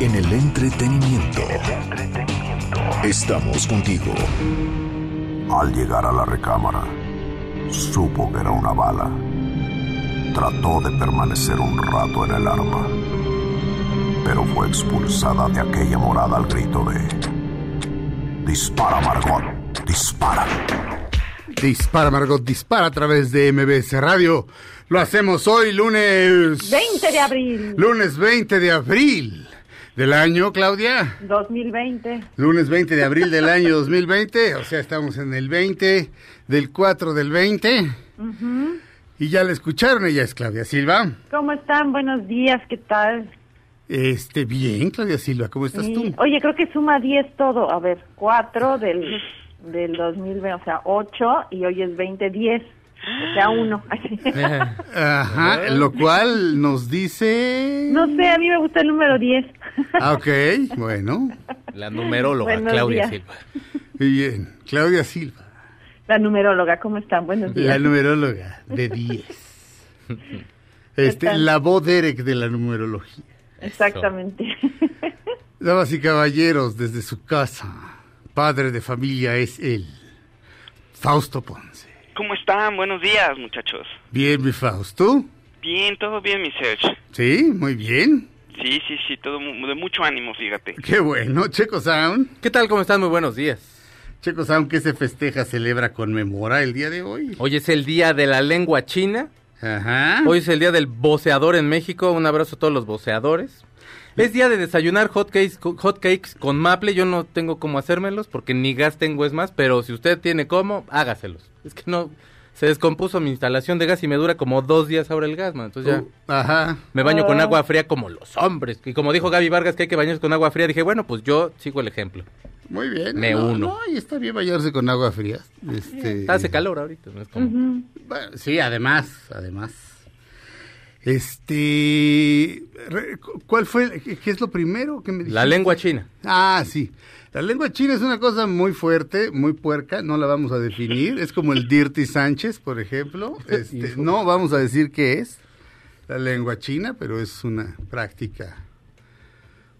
En el entretenimiento. Estamos contigo. Al llegar a la recámara, supo que era una bala. Trató de permanecer un rato en el arma, pero fue expulsada de aquella morada al grito de... Dispara, Margot, dispara. Dispara, Margot, dispara a través de MBS Radio. Lo hacemos hoy, lunes... 20 de abril. Lunes 20 de abril del año, Claudia. 2020. Lunes 20 de abril del año 2020, o sea, estamos en el 20 del 4 del 20. Y ya la escucharon, ella es Claudia Silva. ¿Cómo están? Buenos días, ¿qué tal? Este, bien, Claudia Silva, ¿cómo estás tú? Oye, creo que suma 10 todo. A ver, 4 del, del 2020, o sea, 8 y hoy es 20, 10. O sea, 1. Ajá, lo cual nos dice... no sé, a mí me gusta el número 10. Ah, ok, bueno, La numeróloga Buenos Claudia días. Silva. bien. Claudia Silva, La numeróloga, ¿cómo están? Buenos días. la numeróloga de 10. Este, la voz Derek de la numerología. Exactamente. Damas y caballeros, desde su casa, padre de familia es él, Fausto Ponce. ¿Cómo están? Buenos días, muchachos. Bien, mi Fausto. Bien, todo bien, mi Serge. Sí, muy bien. Sí, sí, sí, todo mu- de mucho ánimo, fíjate. Qué bueno. Checo Sound. ¿Qué tal? ¿Cómo están? Muy buenos días. Checo Sound, ¿qué se festeja, celebra, conmemora el día de hoy? Hoy es el día de la lengua china. Ajá. Hoy es el día del voceador en México. Un abrazo a todos los voceadores. Es día de desayunar hotcakes, hotcakes con maple. Yo no tengo cómo hacérmelos porque ni gas tengo es más. Pero si usted tiene cómo, hágaselos. Es que no... Se descompuso mi instalación de gas y me dura como dos días ahora el gas, man. Entonces ya... Uh, Ajá. Me baño con Oh. agua fría como los hombres. Y como dijo Gaby Vargas que hay que bañarse con agua fría, dije, bueno, pues yo sigo el ejemplo. Muy bien. Me no, uno. No, y está bien bañarse con agua fría. Este, Hace calor ahorita, no es como... Bueno, sí, además, además. Este, ¿cuál fue, qué es lo primero que me dijiste? La lengua china. Ah, sí. La lengua china es una cosa muy fuerte, muy puerca, no la vamos a definir. Es como el Dirty Sánchez, por ejemplo. Este, no vamos a decir qué es la lengua china, pero es una práctica,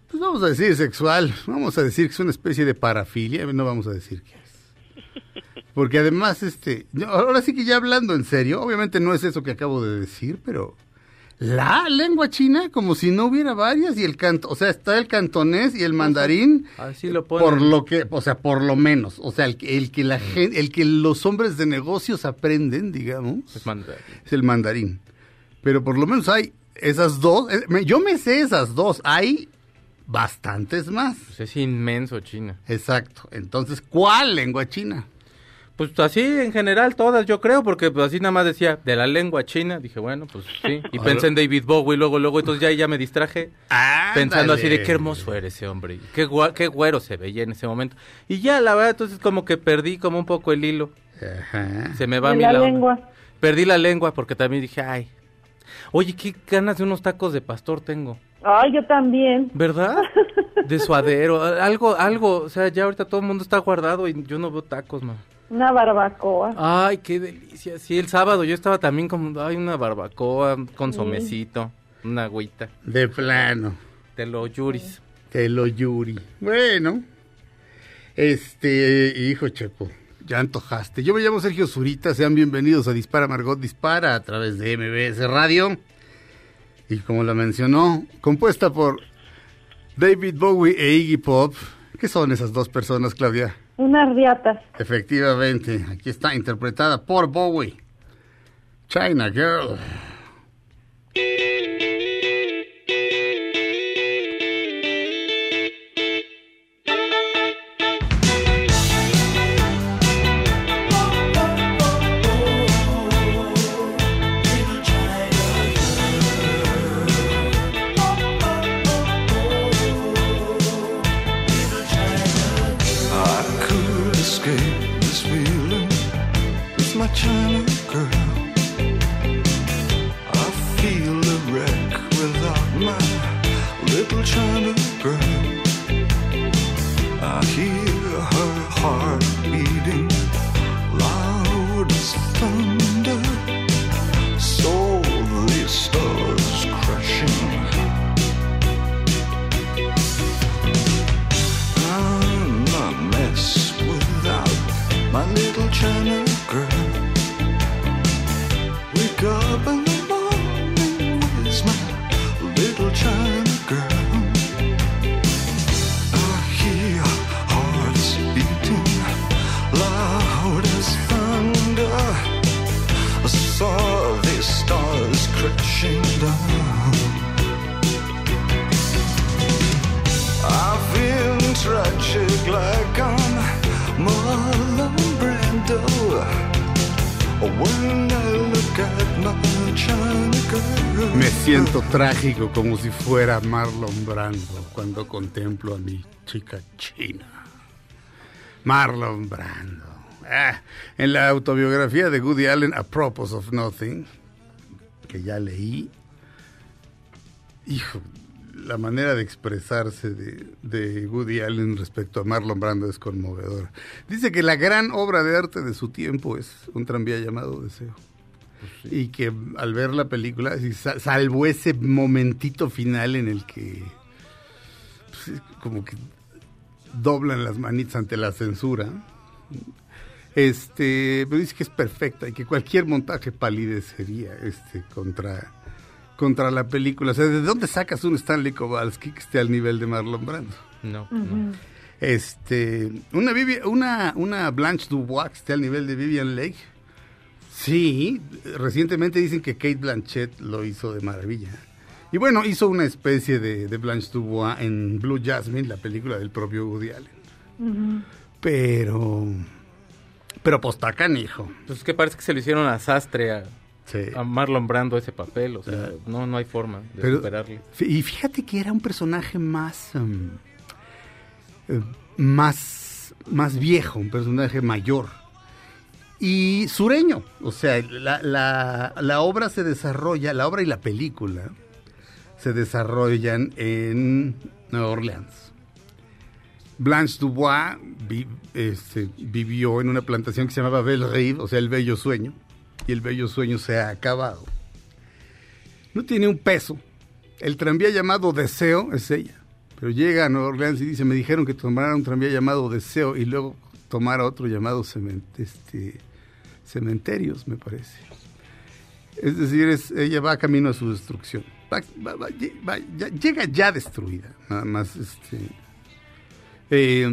pues vamos a decir sexual. Vamos a decir que es una especie de parafilia, no vamos a decir qué es. Porque además, este, ahora sí que ya hablando en serio, obviamente no es eso que acabo de decir, pero la lengua china como si no hubiera varias y el canto, o sea, está el cantonés y el mandarín Así lo ponen. por lo que, o sea, por lo menos, o sea, el, que- el que la gen- el que los hombres de negocios aprenden, digamos, Es manda- es el mandarín. Pero por lo menos hay esas dos, eh, yo me sé esas dos, hay bastantes más. pues es inmenso China. Exacto. Entonces, ¿cuál lengua china? Pues así en general todas yo creo, porque pues así nada más decía de la lengua china, dije bueno, pues sí. Y pensé en David Bowie luego, luego, entonces ya, ya me distraje pensando así de qué hermoso era ese hombre, y qué, gua- qué güero se veía en ese momento. Y ya la verdad, entonces como que perdí como un poco el hilo, Ajá. se me va a Y mi la lengua. Perdí la lengua porque también dije, ay, oye, qué ganas de unos tacos de pastor tengo. Ay, yo también. ¿Verdad? De suadero, algo, algo, o sea, ya ahorita todo el mundo está guardado y yo no veo tacos, man. Una barbacoa. Ay, qué delicia. Sí, el sábado yo estaba también como, ay, una barbacoa con somecito, una agüita, De plano. de los yuris. Te lo yuri. Bueno. Este, hijo Chepo, ya antojaste. Yo me llamo Sergio Zurita, sean bienvenidos a Dispara Margot Dispara a través de MBS Radio. Y como la mencionó, compuesta por David Bowie e Iggy Pop. ¿Qué son esas dos personas, Claudia? Unas riatas. Efectivamente, aquí está interpretada por Bowie. China Girl. Como si fuera Marlon Brando cuando contemplo a mi chica china. Marlon Brando. Ah, en la autobiografía de Woody Allen, A Propos of Nothing, que ya leí, hijo, la manera de expresarse de, de Allen respecto a Marlon Brando es conmovedora. Dice que la gran obra de arte de su tiempo es un tranvía llamado Deseo. Y que al ver la película, salvo ese momentito final en el que pues, como que doblan las manitas ante la censura, este, pero dice que es perfecta y que cualquier montaje palidecería este, contra, contra la película. O sea, ¿de dónde sacas un Stanley Kowalski que esté al nivel de Marlon Brando? No, no. Este, una, Vivi- una, una Blanche Dubois que esté al nivel de Vivian Lake. Sí, recientemente dicen que Kate Blanchett lo hizo de maravilla. Y bueno, hizo una especie de, de Blanche Dubois en Blue Jasmine, la película del propio Woody Allen. Pero, pero pues está canijo. Pues es que parece que se lo hicieron a Sastre, a, Sí. a Marlon Brando ese papel, o sea, no, no hay forma de Pero- superarle. Y fíjate que era un personaje más, em, eh, más, más viejo, un personaje mayor y sureño. O sea, la, la- obra se desarrolla, la obra y la película se desarrollan en Nueva Orleans. Blanche Dubois este, vivió en una plantación que se llamaba Belle Rive, o sea, el bello sueño, y el bello sueño se ha acabado. No tiene un peso. El tranvía llamado Deseo es ella. Pero llega a Nueva Orleans y dice, me dijeron que tomara un tranvía llamado Deseo y luego tomara otro llamado este, Cementerios, me parece. Es decir, es, ella va camino a su destrucción. Va- va- ya- llega ya destruida, nada más. Este, eh,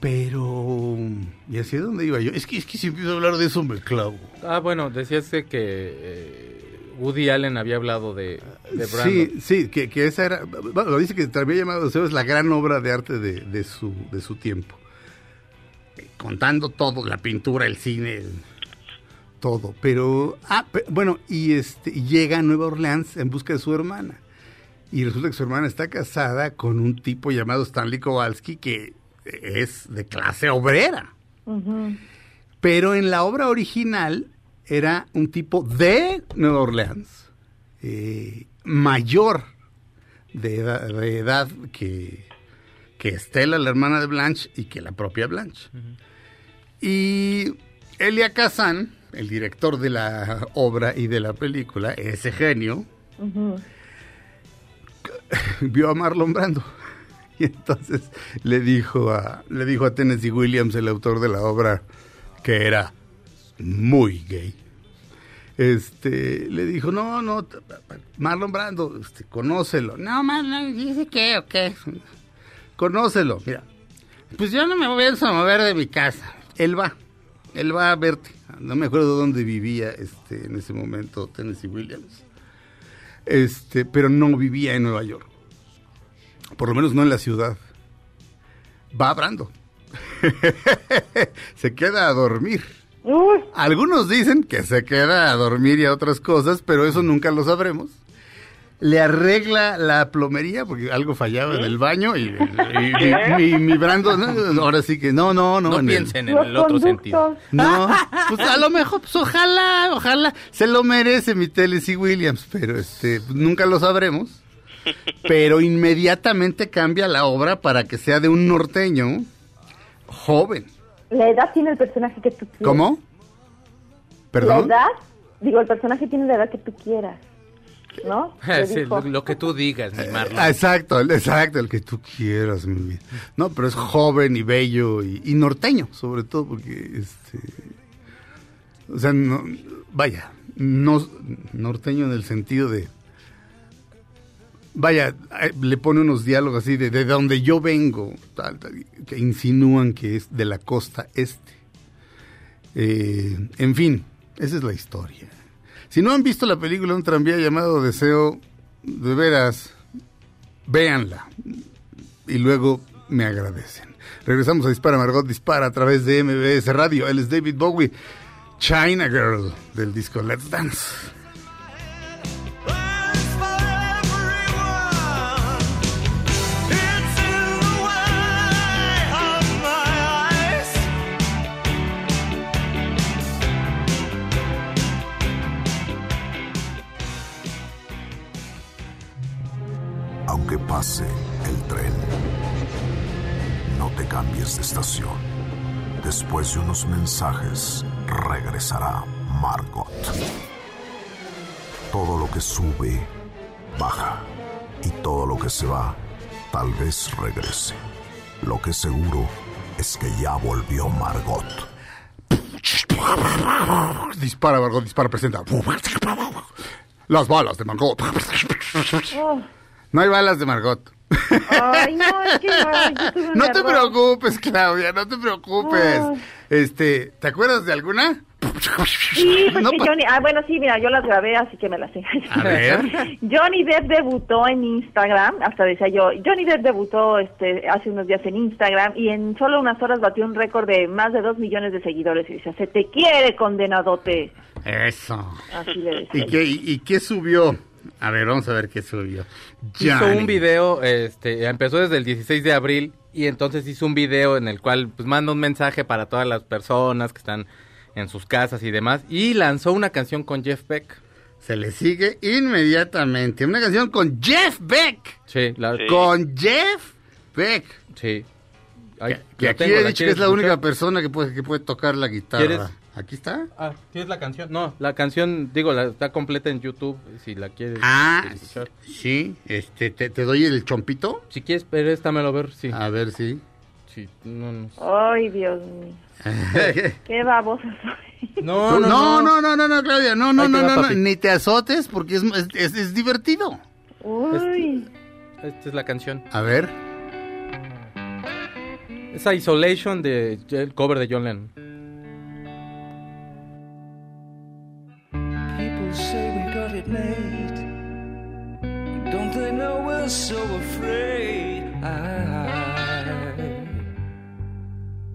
pero, ¿y hacia dónde iba yo? Es que, es que si empiezo a hablar de eso me clavo. Ah, bueno, decías que eh, Woody Allen había hablado de, de Brando. Sí, sí, que, que esa era, bueno, dice que también llamado Deseo es la gran obra de arte de, de su, de su tiempo. Contando todo, la pintura, el cine, el- todo. Pero, ah, bueno, y este, llega a Nueva Orleans en busca de su hermana. Y resulta que su hermana está casada con un tipo llamado Stanley Kowalski que es de clase obrera. Pero en la obra original era un tipo de Nueva Orleans, eh, mayor de edad, de edad que, que Estela, la hermana de Blanche, y que la propia Blanche. Y Elia Kazan, el director de la obra y de la película, ese genio, vio a Marlon Brando. Y entonces le dijo a, le dijo a Tennessee Williams, el autor de la obra, que era muy gay. Este, le dijo, no, no, Marlon Brando, este, conócelo. No, Marlon, dice qué o qué. Conócelo, mira. Pues yo no me voy a mover de mi casa. Él va, él va a verte. No me acuerdo dónde vivía este, en ese momento Tennessee Williams. Este, pero no vivía en Nueva York. Por lo menos no en la ciudad. Va a Brando. se queda a dormir. Algunos dicen que se queda a dormir y a otras cosas, pero eso nunca lo sabremos. Le arregla la plomería porque algo fallaba en el baño y, y- y- mi, mi Brando, no, ahora sí que no, no, no. No en el- piensen en el otro sentido. No, pues a lo mejor, pues ojalá, ojalá, se lo merece mi Tennessee Williams, pero este, nunca lo sabremos. Pero inmediatamente cambia la obra para que sea de un norteño joven. La edad tiene el personaje que tú quieras. ¿Cómo? La ¿Perdón? edad, digo, el personaje tiene la edad que tú quieras. ¿No? Le Sí, dijo. lo, lo que tú digas, mi Marlon. Ah, Exacto, el- exacto, el que tú quieras, mi vida. No, pero es joven y bello y, y norteño, sobre todo, porque este. O sea, no, vaya, no, norteño en el sentido de. Vaya, eh, le pone unos diálogos así de, de donde yo vengo, tal, tal, que insinúan que es de la costa este. Eh, en fin, esa es la historia. Si no han visto la película Un tranvía llamado Deseo, de veras, véanla. Y luego me agradecen. Regresamos a Dispara Margot Dispara a través de MBS Radio. Él es David Bowie, China Girl del disco Let's Dance. Mensajes, regresará Margot. Todo lo que sube, baja. Y todo lo que se va, tal vez regrese. Lo que seguro es que ya volvió Margot. Dispara Margot Dispara presenta. Las balas de Margot. Oh, No hay balas de Margot. Ay, no, es que un No te error. preocupes, Claudia, no te preocupes. Ay. Este, ¿te acuerdas de alguna? Sí, porque No, Johnny, ah, bueno, sí, mira, yo las grabé, así que me las sé. A ver. Johnny Depp debutó en Instagram, hasta decía yo, Johnny Depp debutó este hace unos días en Instagram y en solo unas horas batió un récord de más de dos millones de seguidores y dice, se te quiere, condenadote. Eso. Así le decía. ¿Y qué, y, y qué subió? A ver, vamos a ver qué subió. Hizo un video, este, empezó desde el 16 de abril y entonces hizo un video en el cual pues manda un mensaje para todas las personas que están en sus casas y demás y lanzó una canción con Jeff Beck. Se le sigue inmediatamente. Una canción con Jeff Beck. Sí, la, Sí. Con Jeff Beck. sí. Ay, Que aquí tengo, he ¿la dicho que es la única persona que puede, que puede tocar la guitarra. ¿Quieres? ¿Aquí está? Ah, ¿tienes la canción? No, la canción, digo, la, está completa en YouTube, si la quieres Ah, escuchar. sí. Este, te, te doy el chompito. Si quieres, préstamelo a ver, sí. A ver si. sí no, no. Ay, Dios mío, qué babosa soy. No, no, no, no, no, no, no, Claudia, no, no, no, va, no, no, ni te azotes porque es, es, es- es divertido. Uy, Esta es la canción. A ver. Es Isolation de el cover de John Lennon. Say we got it made. Don't they know we're so afraid?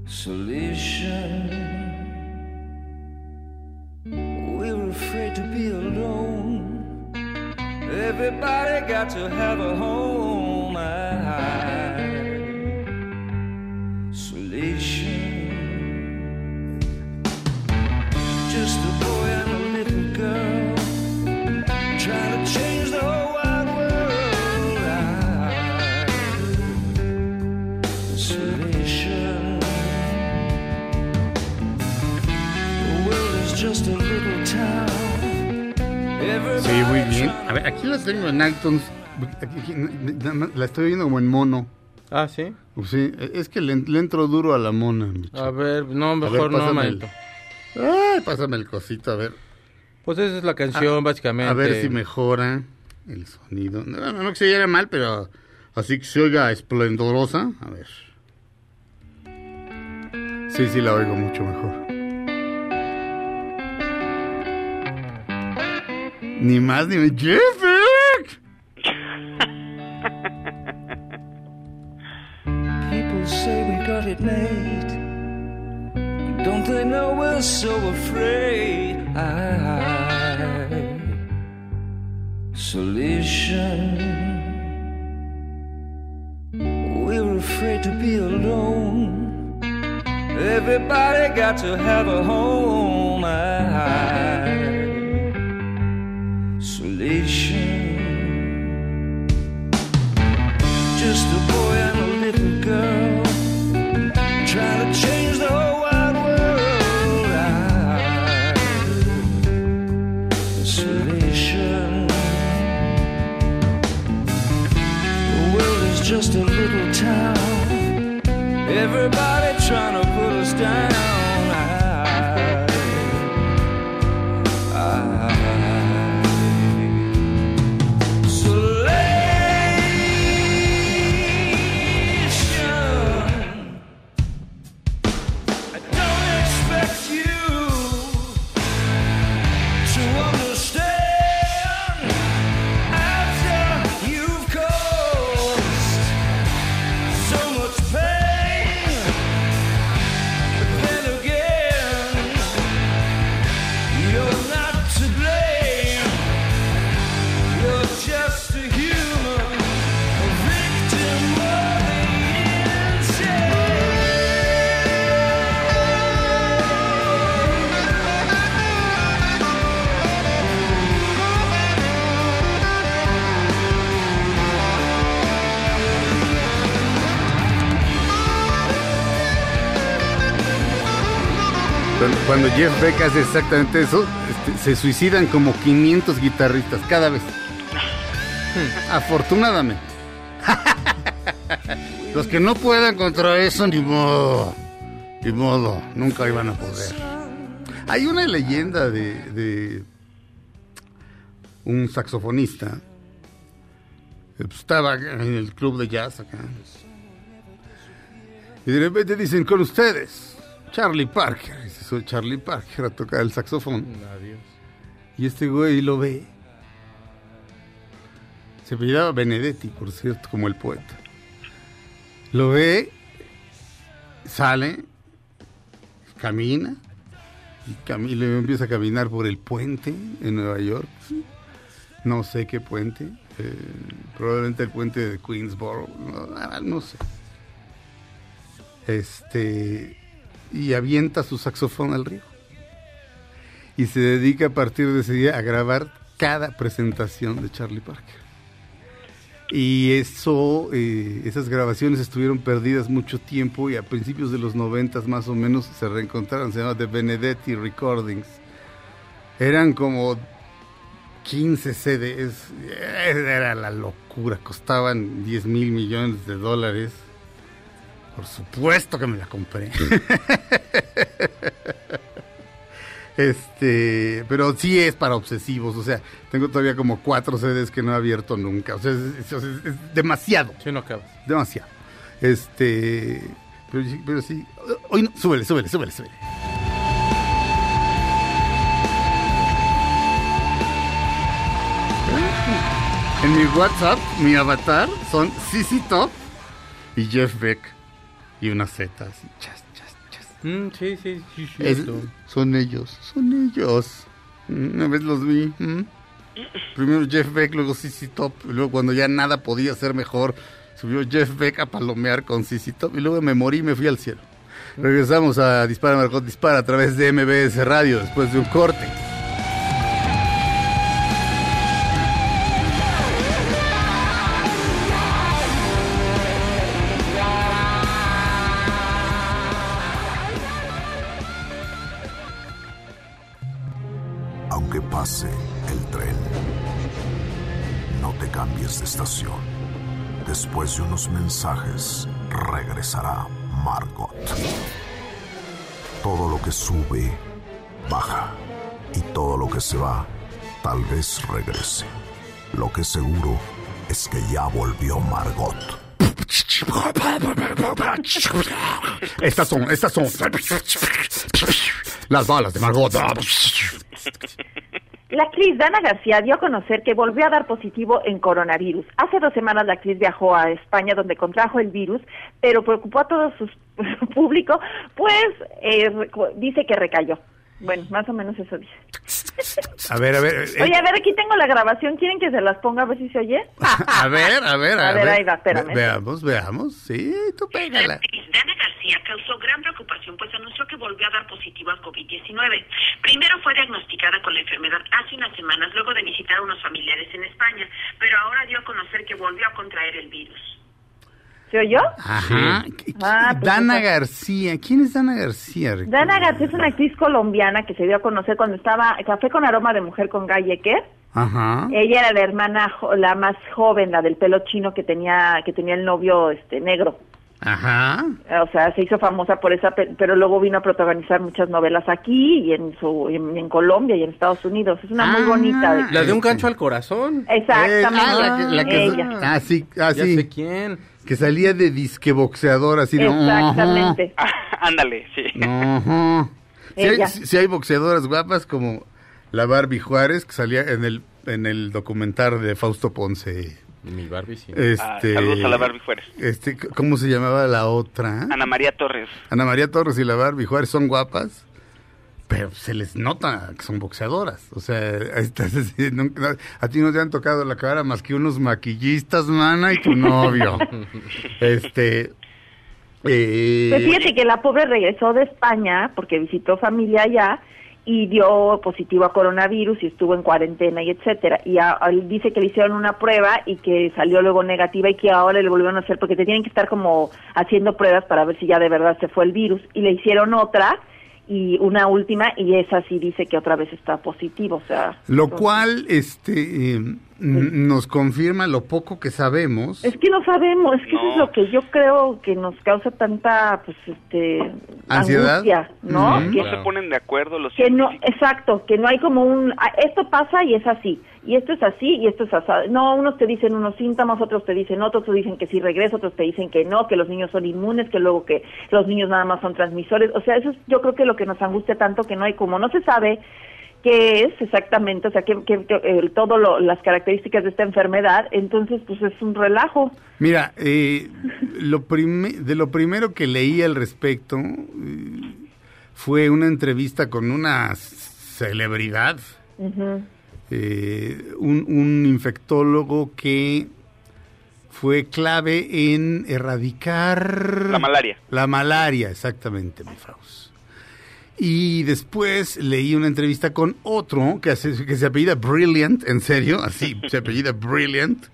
Solution. We're afraid to be alone. Everybody got to have a home. Bien. A ver, aquí las tengo en iTunes. Aquí- aquí, La estoy viendo como en mono. Ah, sí. Pues sí, es que le, le entro duro a la mona. A ver, no, ver, mejor no, el- manito. Ay, pásame el cosito, a ver. Pues esa es la canción, básicamente. A ver si mejora el sonido. No, no, no que se oyera mal, pero así que se oiga esplendorosa. A ver. Sí, sí, la oigo mucho mejor. Ni más ni menos. People say we got it made. Don't they know we're so afraid? isolation. We were afraid to be alone. Everybody got to have a home. Isolation. Everybody Cuando, Jeff Beck hace exactamente eso, este, se suicidan como 500 guitarristas cada vez. Hmm, Afortunadamente. Los que no puedan contra eso, ni modo. Ni modo, nunca iban a poder. Hay una leyenda de, de un saxofonista. Estaba en el club de jazz acá. Y de repente dicen con ustedes, Charlie Parker. Sube Charlie Parker a tocar el saxofón. Adiós. Y este güey lo ve. Se apellidaba Benedetti, por cierto, como el poeta. Lo ve, sale, camina, y empieza a caminar por el puente en Nueva York. No sé qué puente, eh, probablemente el puente de Queensboro, no, no sé. Este, y avienta su saxofón al río. Y se dedica a partir de ese día a grabar cada presentación de Charlie Parker. Y eso, eh, esas grabaciones estuvieron perdidas mucho tiempo y a principios de los noventas más o menos se reencontraron. Se llama The Benedetti Recordings. Eran como 15 CDs. Era la locura. Costaban 10 mil millones de dólares. Por supuesto que me la compré. Este, pero sí es para obsesivos, o sea, tengo todavía como cuatro CDs que no he abierto nunca, o sea, es, es- es- es demasiado, Sí, no acabas. demasiado. Este, pero, sí- pero sí, hoy no, súbele, súbele, súbele, súbele. En mi WhatsApp, mi avatar son CC Top y Jeff Beck y una Z así, chas, chas, chas. Mm, sí, sí, sí, sí. Es- esto. son ellos, son ellos. Mm, Una vez los vi. mm. Primero Jeff Beck, luego CC Top. Y luego cuando ya nada podía ser mejor, subió Jeff Beck a palomear con CC Top. Y luego me morí y me fui al cielo. Regresamos a Dispara Marcot Dispara a través de MBS Radio después de un corte. De unos mensajes, regresará Margot. Todo lo que sube, baja. Y todo lo que se va, tal vez regrese. Lo que seguro es que ya volvió Margot. Estas son, estas son las balas de Margot. La actriz Dana García dio a conocer que volvió a dar positivo en coronavirus. Hace dos semanas la actriz viajó a España donde contrajo el virus, pero preocupó a todo su, público, pues eh, dice que recayó. Bueno, más o menos eso dice. A ver, a ver. eh, Oye, a ver, aquí tengo la grabación. ¿Quieren que se las ponga a ver si se oye? a ver, a ver, a, A ver, ahí va, espérame. Ve- Veamos, veamos. Sí, tú pégala. actriz Dana García causó gran preocupación, pues anunció que volvió a dar positivo al COVID-19. Primero fue diagnosticada con la enfermedad hace unas semanas, luego de visitar a unos familiares en España, pero ahora dio a conocer que volvió a contraer el virus. ¿Se oyó? Ajá. ¿Qué- qué- Ah, pues Dana esa- García. ¿Quién es Dana García? Ricardo? Dana García es una actriz colombiana que se dio a conocer cuando estaba Café con aroma de mujer con Ecker. Ajá. Ella era la hermana, jo- la más joven, la del pelo chino que tenía que tenía el novio este negro. Ajá. O sea, se hizo famosa por esa, pe- pero luego vino a protagonizar muchas novelas aquí y en su en, en Colombia y en Estados Unidos. Es una muy Ah. bonita. de- La de un gancho al corazón. Exactamente. Eh, ah, la que, la que- ella. ah, sí, ah, Ya sí. sé quién. Que salía de disque boxeador así de. Exactamente. Ah, ándale, sí. Ajá. Sí hay, boxeadoras guapas como la Barbie Juárez que salía en el en el documental de Fausto Ponce. Mi Barbie, sí. Ah, Este, saludos a la Barbie Juárez. Este, ¿cómo se llamaba la otra? Ana María Torres. Ana María Torres y la Barbie Juárez son guapas, pero se les nota que son boxeadoras. O sea, estás así, nunca- a ti no te han tocado la cara más que unos maquillistas, mana, y tu novio. este. eh, Pues fíjate que la pobre regresó de España porque visitó familia allá y dio positivo a coronavirus y estuvo en cuarentena y etcétera. Y a- a- dice que le hicieron una prueba y que salió luego negativa y que ahora le volvieron a hacer porque te tienen que estar como haciendo pruebas para ver si ya de verdad se fue el virus. Y le hicieron otra y una última y esa sí dice que otra vez está positivo. O sea, Lo entonces- cual este, eh, n- nos confirma lo poco que sabemos. Es que no sabemos, es que eso es lo que yo creo que nos causa tanta, pues, este, ¿Ansiedad? angustia, ¿no? Que- No Claro. se ponen de acuerdo los que no, exacto, que no hay como un, ah, esto pasa y es así, y esto es así y esto es así. No, unos te dicen unos síntomas, otros te dicen otros, otros dicen que sí regresa, otros te dicen que no, que los niños son inmunes, que luego que los niños nada más son transmisores. O sea, eso es yo creo que lo que nos angustia tanto que no hay como, no se sabe qué es exactamente, o sea, que, que, que, eh, todo lo, las características de esta enfermedad, entonces pues es un relajo. Mira, eh, lo de lo primero que leí al respecto eh, fue una entrevista con una celebridad, Ujú. Eh, un, un infectólogo que fue clave en erradicar La malaria. La malaria, exactamente, mi Faust. Y después leí una entrevista con otro que, hace- que se apellida Brilliant, en serio, así, se apellida Brilliant,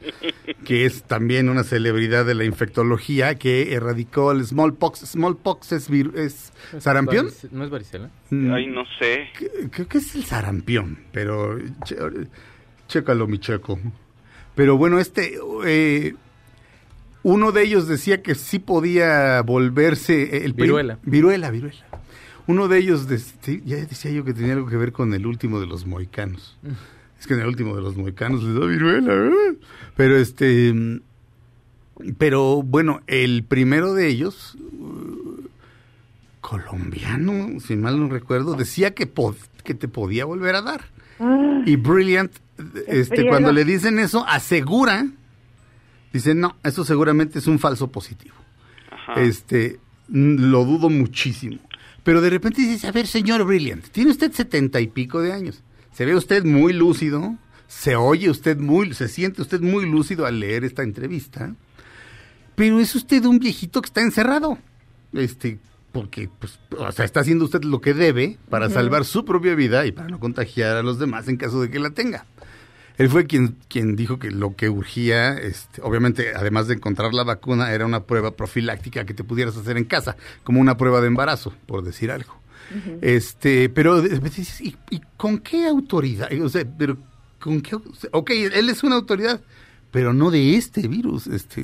que es también una celebridad de la infectología que erradicó el smallpox. Smallpox es, vir- es sarampión. ¿No es varicela? Mm, Ay, no sé. Creo que es el sarampión, pero che- chécalo, mi checo. Pero bueno, este, eh, uno de ellos decía que sí podía volverse el prim- Viruela. Viruela, viruela. Uno de ellos, ya decía yo que tenía algo que ver con el último de los moicanos. Es que en el último de los moicanos les da viruela. ¿eh? Pero este, mm, pero bueno, el primero de ellos, uh, colombiano, si mal no recuerdo, decía que, pod- que te podía volver a dar. Y Brilliant, este, cuando le dicen eso, asegura, dice, no, eso seguramente es un falso positivo. Ajá. Este, mm, lo dudo muchísimo. Pero de repente dices, a ver, señor Brilliant, tiene usted setenta y pico de años. Se ve usted muy lúcido, se oye usted muy, se siente usted muy lúcido al leer esta entrevista. Pero es usted un viejito que está encerrado. Este, porque, pues, o sea, está haciendo usted lo que debe para salvar su propia vida y para no contagiar a los demás en caso de que la tenga. Él fue quien, quien dijo que lo que urgía, este, obviamente, además de encontrar la vacuna, era una prueba profiláctica que te pudieras hacer en casa, como una prueba de embarazo, por decir algo. Este, pero ¿y, y con qué autoridad? O sea, pero con qué, ok, él es una autoridad, pero no de este virus, este.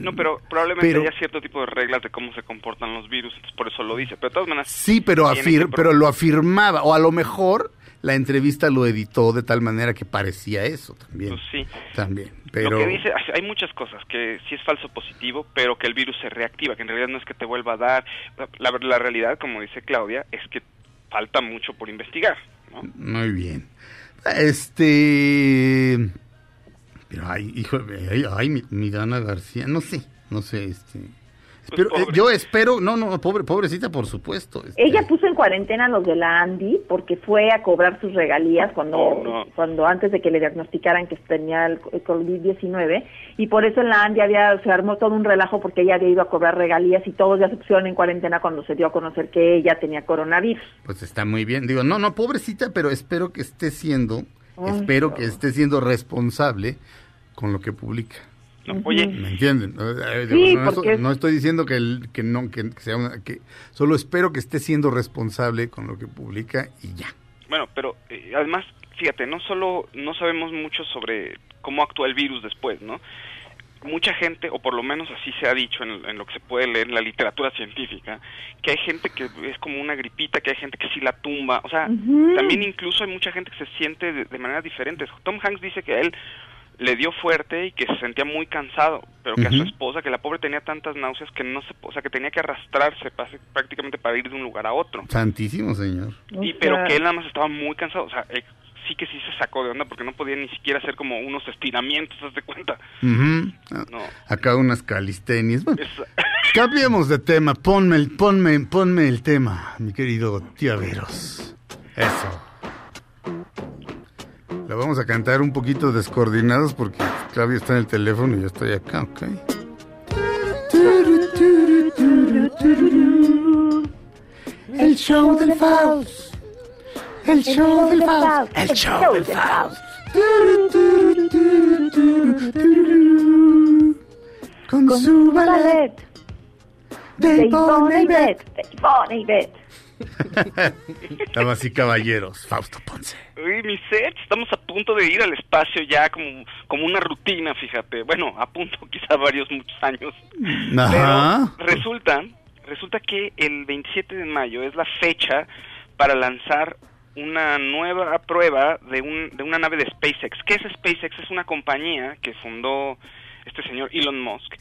No, pero probablemente pero- haya cierto tipo de reglas de cómo se comportan los virus, entonces por eso lo dice. Pero de todas maneras... Sí, pero, afir- pero lo afirmaba, o a lo mejor la entrevista lo editó de tal manera que parecía eso también. Pues sí. También, pero... Lo que dice, hay muchas cosas, que sí es falso positivo, pero que el virus se reactiva, que en realidad no es que te vuelva a dar. La, la realidad, como dice Claudia, es que falta mucho por investigar, ¿no? Muy bien. Este... Pero ay, hijo, ay, ay, mi, mi Dana García, no sé, no sé, este... Pero, eh, yo espero, no, no, pobre, pobrecita, por supuesto. este, Ella puso en cuarentena a los de la Andy porque fue a cobrar sus regalías cuando, Oh, no. cuando antes de que le diagnosticaran que tenía el el COVID-19 y por eso en la Andy había, se armó todo un relajo porque ella había ido a cobrar regalías y todos ya se pusieron en cuarentena cuando se dio a conocer que ella tenía coronavirus. Pues está muy bien. Digo, no, no, pobrecita, pero espero que esté siendo, Ay, espero no. que esté siendo responsable con lo que publica. No, Oye, ¿Me entienden? Eh, Sí, no, porque estoy, es- no estoy diciendo que, el- que no, que, sea una, que solo espero que esté siendo responsable con lo que publica y ya. Bueno, pero eh, además, fíjate, no solo no sabemos mucho sobre cómo actúa el virus después, ¿no? Mucha gente, o por lo menos así se ha dicho en, en lo que se puede leer en la literatura científica, que hay gente que es como una gripita, que hay gente que sí la tumba, o sea, también incluso hay mucha gente que se siente de, de maneras diferentes. Tom Hanks dice que a él le dio fuerte y que se sentía muy cansado, pero que a su esposa, que la pobre tenía tantas náuseas que no se, o sea, que tenía que arrastrarse prácticamente para ir de un lugar a otro. Santísimo señor. Y O pero sea, que él nada más estaba muy cansado, o sea, eh, sí que sí se sacó de onda porque no podía ni siquiera hacer como unos estiramientos, ¿haz de cuenta? No. Acá unas calistenias. Bueno, Es- cambiemos de tema. Ponme el, ponme, ponme el tema, mi querido tío Veros. Eso. La vamos a cantar un poquito descoordinados porque Claudio está en el teléfono y yo estoy acá, ¿ok? El show del Faust. El show del Faust. El show del Faust. Con su ballet de Ivonne y Beth. Beth, de Ivonne y Beth. Damas y caballeros, Fausto Ponce. Uy, mi set, estamos a punto de ir al espacio ya como, como una rutina, fíjate. Bueno, a punto quizá varios, muchos años. Ajá. Pero resulta, resulta que el 27 de mayo es la fecha para lanzar una nueva prueba de, un, de una nave de SpaceX. ¿Qué es SpaceX? Es una compañía que fundó este señor Elon Musk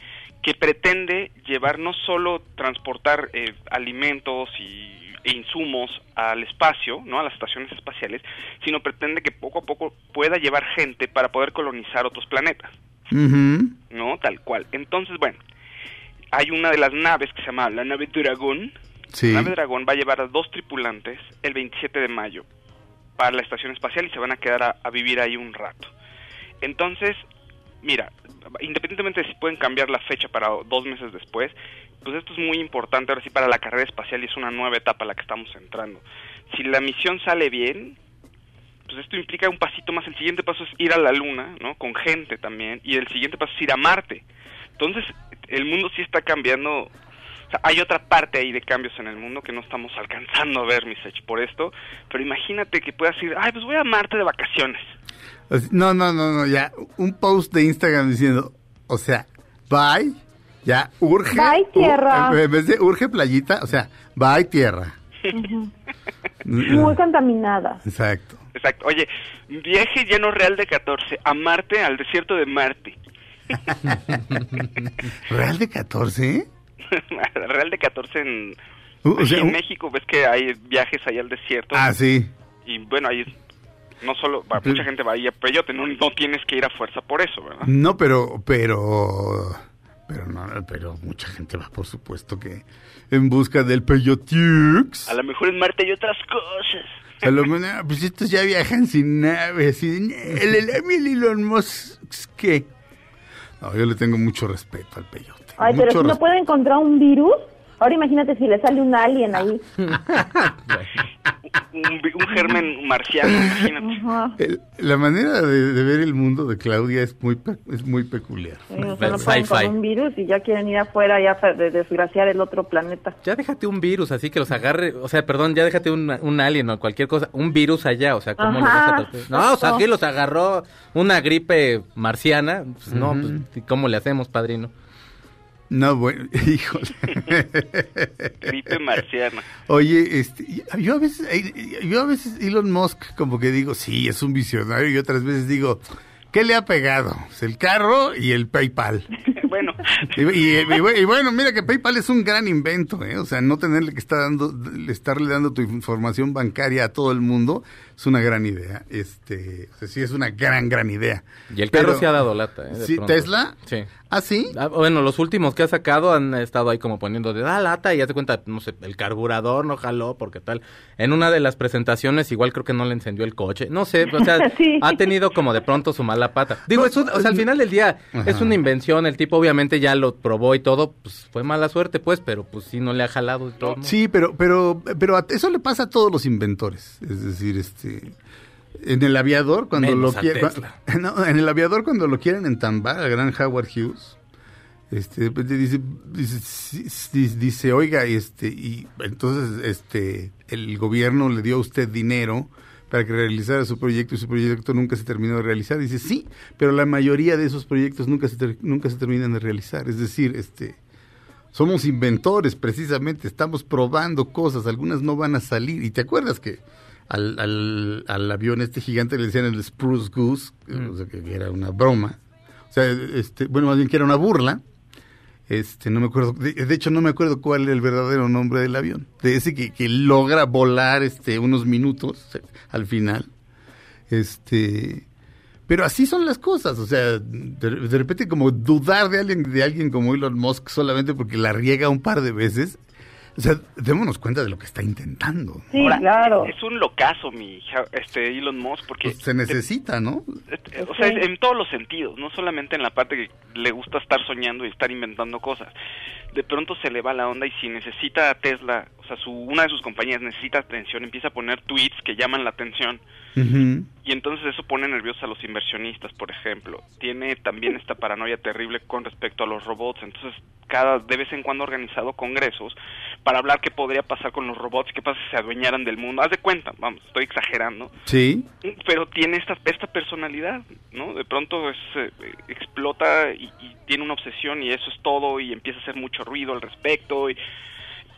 que pretende llevar no solo transportar eh, alimentos y, e insumos al espacio, no a las estaciones espaciales, sino pretende que poco a poco pueda llevar gente para poder colonizar otros planetas. ¿no? Tal cual. Entonces, bueno, hay una de las naves que se llama la nave Dragón. Sí. La nave Dragón va a llevar a dos tripulantes el 27 de mayo para la estación espacial y se van a quedar a, a vivir ahí un rato. Entonces, mira, independientemente de si pueden cambiar la fecha para dos meses después, pues esto es muy importante ahora sí para la carrera espacial y es una nueva etapa a la que estamos entrando. Si la misión sale bien, pues esto implica un pasito más. El siguiente paso es ir a la Luna, ¿no? Con gente también. Y el siguiente paso es ir a Marte. Entonces, el mundo sí está cambiando. O sea, hay otra parte ahí de cambios en el mundo que no estamos alcanzando a ver, Misech, por esto. Pero imagínate que puedas ir, ay, pues voy a Marte de vacaciones. No, no, no, no, ya. Un post de Instagram diciendo, o sea, bye, ya, urge. Bye, tierra. u- en vez de urge playita, o sea, bye, tierra. Muy contaminada. Exacto. Exacto. Oye, viaje lleno real de 14 a Marte, al desierto de Marte. ¿Real de 14? real de 14 en, Uh, o aquí sea, en un- México. Ves que hay viajes ahí al desierto. Ah, sí. Y bueno, ahí no solo, va- mucha gente va ahí a Peyote, no, no tienes que ir a fuerza por eso, ¿verdad? No, pero, pero, pero no, pero mucha gente va, por supuesto que en busca del Peyotux. A lo mejor en Marte hay otras cosas. A lo menos, ah, pues estos ya viajan sin naves. Y, el, el, el Elon Musk, ¿qué? No, yo le tengo mucho respeto al peyote. Ay, pero si no puede encontrar un virus, ahora imagínate si le sale un alien ahí. Un, germen marciano, imagínate. El- la manera de, de ver el mundo de Claudia es muy, es muy peculiar. Sí, o sea, no pueden Sci-fi. con un virus y ya quieren ir afuera ya de- desgraciar el otro planeta. Ya déjate un virus así que los agarre, o sea, perdón, ya déjate un, un alien o cualquier cosa, un virus allá, o sea, ¿cómo los Ajá, vas a tratar? No, o sea, aquí los agarró una gripe marciana, pues no, pues, ¿y ¿cómo le hacemos, padrino? No, bueno, híjole. Gripe marciana. Oye, este, yo a veces, eh, yo a veces Elon Musk como que digo, sí, es un visionario y otras veces digo, ¿qué le ha pegado? Pues el carro y el PayPal. bueno, Y, y- y bu- y bueno, mira que PayPal es un gran invento, ¿eh? O sea, no tenerle que estar dando, estarle dando tu información bancaria a todo el mundo, es una gran idea. Este, o sea, sí es una gran, gran idea. Y el Pero- carro se ha dado lata, ¿eh? de Sí, pronto. ¿Tesla? Sí. ¿Ah, sí? Ah, bueno, los últimos que ha sacado han estado ahí como poniendo de da lata y ya te cuenta, no sé, el carburador no jaló porque tal. En una de las presentaciones igual creo que no le encendió el coche. No sé, o sea, Sí. ha tenido como de pronto su mala pata. Digo, es un- o sea, al final del día Ajá. es una invención, el tipo obviamente ya lo probó y todo, pues fue mala suerte pues, pero pues sí no le ha jalado y todo. ¿no? Sí, pero, pero, pero a- eso le pasa a todos los inventores. Es decir, este, en el aviador cuando Menos lo quieren, no, en el aviador cuando lo quieren entambar al gran Howard Hughes, este, pues, dice, dice, dice, oiga, este, y entonces, este, el gobierno le dio a usted dinero para que realizara su proyecto y su proyecto nunca se terminó de realizar. Dice, sí, pero la mayoría de esos proyectos nunca se, ter- nunca se terminan de realizar. Es decir, este, somos inventores precisamente, estamos probando cosas, algunas no van a salir. Y te acuerdas que al, al, al avión este gigante le decían el Spruce Goose, Mm. o sea, que era una broma. O sea, este, bueno, más bien que era una burla. Este, no me acuerdo, de, hecho no me acuerdo cuál era el verdadero nombre del avión. De ese que, que logra volar este unos minutos eh, al final. Este, pero así son las cosas, o sea, de, de repente como dudar de alguien, de alguien como Elon Musk solamente porque la riega un par de veces, o sea, démonos cuenta de lo que está intentando. Sí, Ahora, claro. Es un locazo, mi este Elon Musk, porque Pues se necesita, ¿no? Eh, O sea, en todos los sentidos, no solamente en la parte que le gusta estar soñando y estar inventando cosas. De pronto se le va la onda y si necesita a Tesla, o sea, su, una de sus compañías necesita atención, empieza a poner tweets que llaman la atención y entonces eso pone nerviosos a los inversionistas, por ejemplo. Tiene también esta paranoia terrible con respecto a los robots, entonces cada de vez en cuando ha organizado congresos para hablar qué podría pasar con los robots, qué pasa si se adueñaran del mundo. Haz de cuenta, vamos, estoy exagerando Sí. pero tiene esta esta personalidad no de pronto es, eh, explota y, y tiene una obsesión y eso es todo y empieza a hacer mucho ruido al respecto y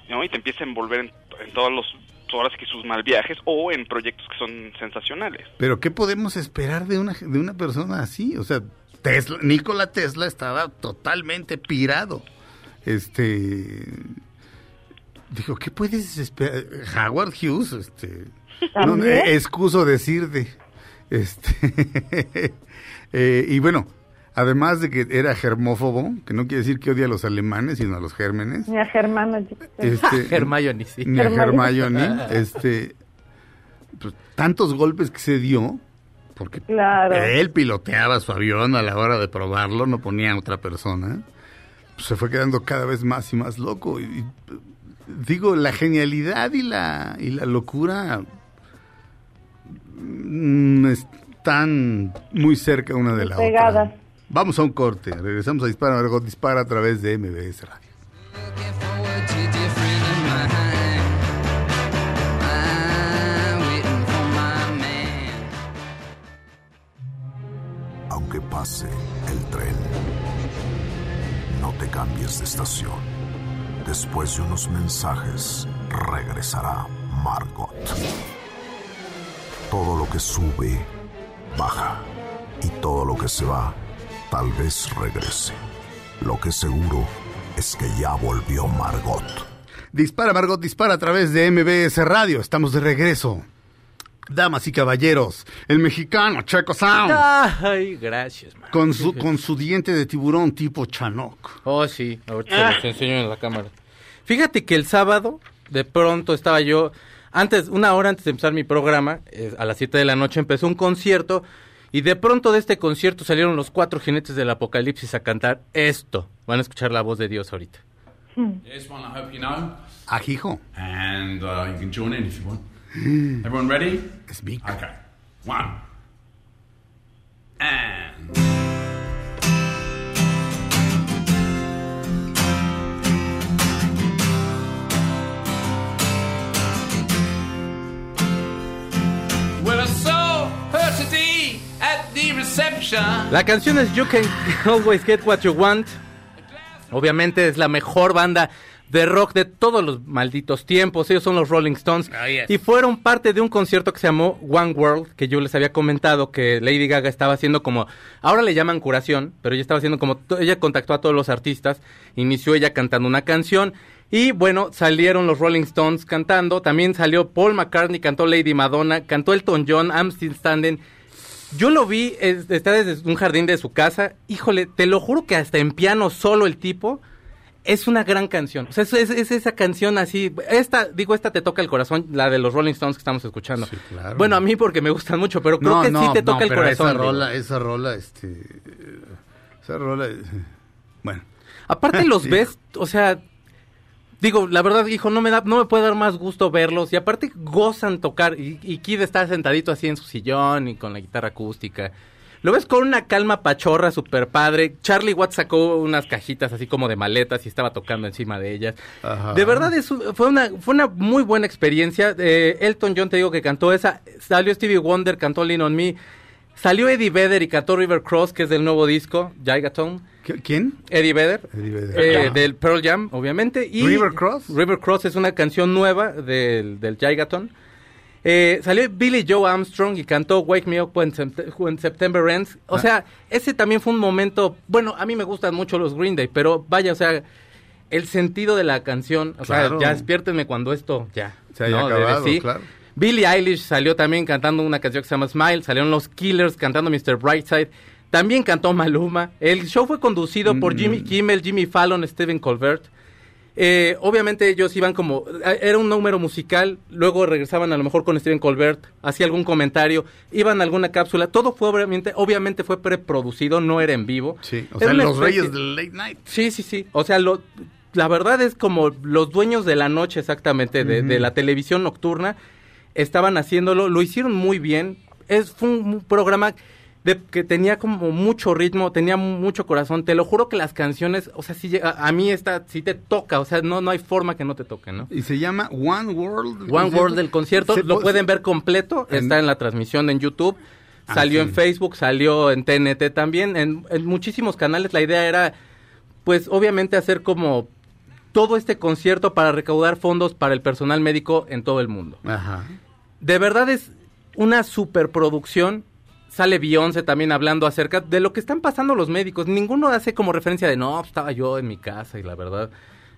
no y te empieza a envolver en, en todos los horas que sus mal viajes o en proyectos que son sensacionales Pero ¿qué podemos esperar de una, de una persona así? O sea, Tesla, Nikola Tesla estaba totalmente pirado. Este dijo, ¿qué puedes esperar? Howard Hughes, este eh, excuso decirte. Este eh, y bueno, además de que era germófobo, que no quiere decir que odia a los alemanes, sino a los gérmenes. Mira, Germán. Este, Hermione, sí. ni a Hermione. Hermione, este, pues, tantos golpes que se dio, porque Claro. él piloteaba su avión a la hora de probarlo, no ponía a otra persona, pues, se fue quedando cada vez más y más loco. Y, y, digo, la genialidad y la, y la locura mm, están muy cerca una de la Pegadas. otra. Vamos a un corte, regresamos a Dispara, Margot Dispara a través de MBS Radio. Aunque pase el tren, no te cambies de estación. Después de unos mensajes, regresará Margot. Todo lo que sube, baja. Y todo lo que se va, tal vez regrese. Lo que seguro es que ya volvió Margot. Dispara, Margot, dispara a través de MBS Radio. Estamos de regreso. Damas y caballeros, el mexicano Checo Sound, Ay, gracias, man. con su, con su diente de tiburón tipo Chanok. Oh, sí, ahorita se los enseño en la cámara. Fíjate que el sábado, de pronto estaba yo, antes, una hora antes de empezar mi programa, eh, a las 7 de la noche empezó un concierto, y de pronto de este concierto salieron los cuatro jinetes del apocalipsis a cantar esto. Van a escuchar la voz de Dios ahorita. Here's one I hope you know, Ajijo. and uh, you can join in if you want. Everyone ready? Es big. Okay. One. And. Well, I saw her today. La canción es You Can Always Get What You Want. Obviamente es la mejor banda de rock de todos los malditos tiempos. Ellos son los Rolling Stones. Y fueron parte de un concierto que se llamó One World, que yo les había comentado que Lady Gaga estaba haciendo como, ahora le llaman curación, pero ella estaba haciendo como, ella contactó a todos los artistas, inició ella cantando una canción. Y bueno, salieron los Rolling Stones cantando, también salió Paul McCartney, cantó Lady Madonna, cantó Elton John, I'm Still Standing. Yo lo vi, es- está desde un jardín de su casa. Híjole, te lo juro que hasta en piano solo el tipo es una gran canción. O sea, es, es- es esa canción así. Esta, digo, esta te toca el corazón, la de los Rolling Stones que estamos escuchando. claro. Bueno, a mí porque me gustan mucho, pero creo que sí te toca el pero corazón. Esa digo. rola, esa rola, este. Esa rola. eh, Bueno. Aparte los ves, o sea, digo, la verdad, hijo, no me da, no me puede dar más gusto verlos. Y aparte gozan tocar. Y, y Kid está sentadito así en su sillón y con la guitarra acústica. Lo ves con una calma pachorra, super padre. Charlie Watts sacó unas cajitas así como de maletas y estaba tocando encima de ellas. Ajá. De verdad, es, fue, una, fue una muy buena experiencia. Eh, Elton John, te digo que cantó esa. Salió Stevie Wonder, cantó Lean on Me. Salió Eddie Vedder y cantó River Cross, que es del nuevo disco, Gigaton. ¿Quién? Eddie Vedder. Eddie Vedder. Eh, del Pearl Jam, obviamente. Y ¿River Cross? River Cross es una canción nueva del, del Gigaton. Eh, salió Billy Joe Armstrong y cantó Wake Me Up When, Sept- When September Ends. O Ah. sea, ese también fue un momento. Bueno, a mí me gustan mucho los Green Day, pero vaya, o sea, el sentido de la canción. O Claro. sea, ya despiértenme cuando esto ya Se haya ¿no? acabado, sí. claro. Billie Eilish salió también cantando una canción que se llama Smile. Salieron los Killers cantando Mr. Brightside. También cantó Maluma. El show fue conducido por Mm. Jimmy Kimmel, Jimmy Fallon, Stephen Colbert. Eh, obviamente ellos iban como, eh, era un número musical, luego regresaban a lo mejor con Stephen Colbert, hacía algún comentario, iban a alguna cápsula, todo fue obviamente, obviamente fue preproducido, no era en vivo. Sí, o Era sea, los especie- reyes del late night. Sí, sí, sí. O sea, lo, la verdad es como los dueños de la noche exactamente, de, de la televisión nocturna, estaban haciéndolo, lo hicieron muy bien. Es, fue un, programa de, que tenía como mucho ritmo, tenía mu- mucho corazón. Te lo juro que las canciones, o sea, sí, llega- a, a mí esta sí te toca, o sea, no, no hay forma que no te toque, ¿no? Y se llama One World. One ¿concierto? World del concierto, Se lo pueden ver completo, en- está en la transmisión en YouTube, Ah, salió sí. en Facebook, salió en TNT también, en, en muchísimos canales. La idea era, pues, obviamente hacer como todo este concierto para recaudar fondos para el personal médico en todo el mundo. Ajá. De verdad es una superproducción. Sale Beyoncé también hablando acerca de lo que están pasando los médicos. Ninguno hace como referencia de, no, estaba yo en mi casa y la verdad,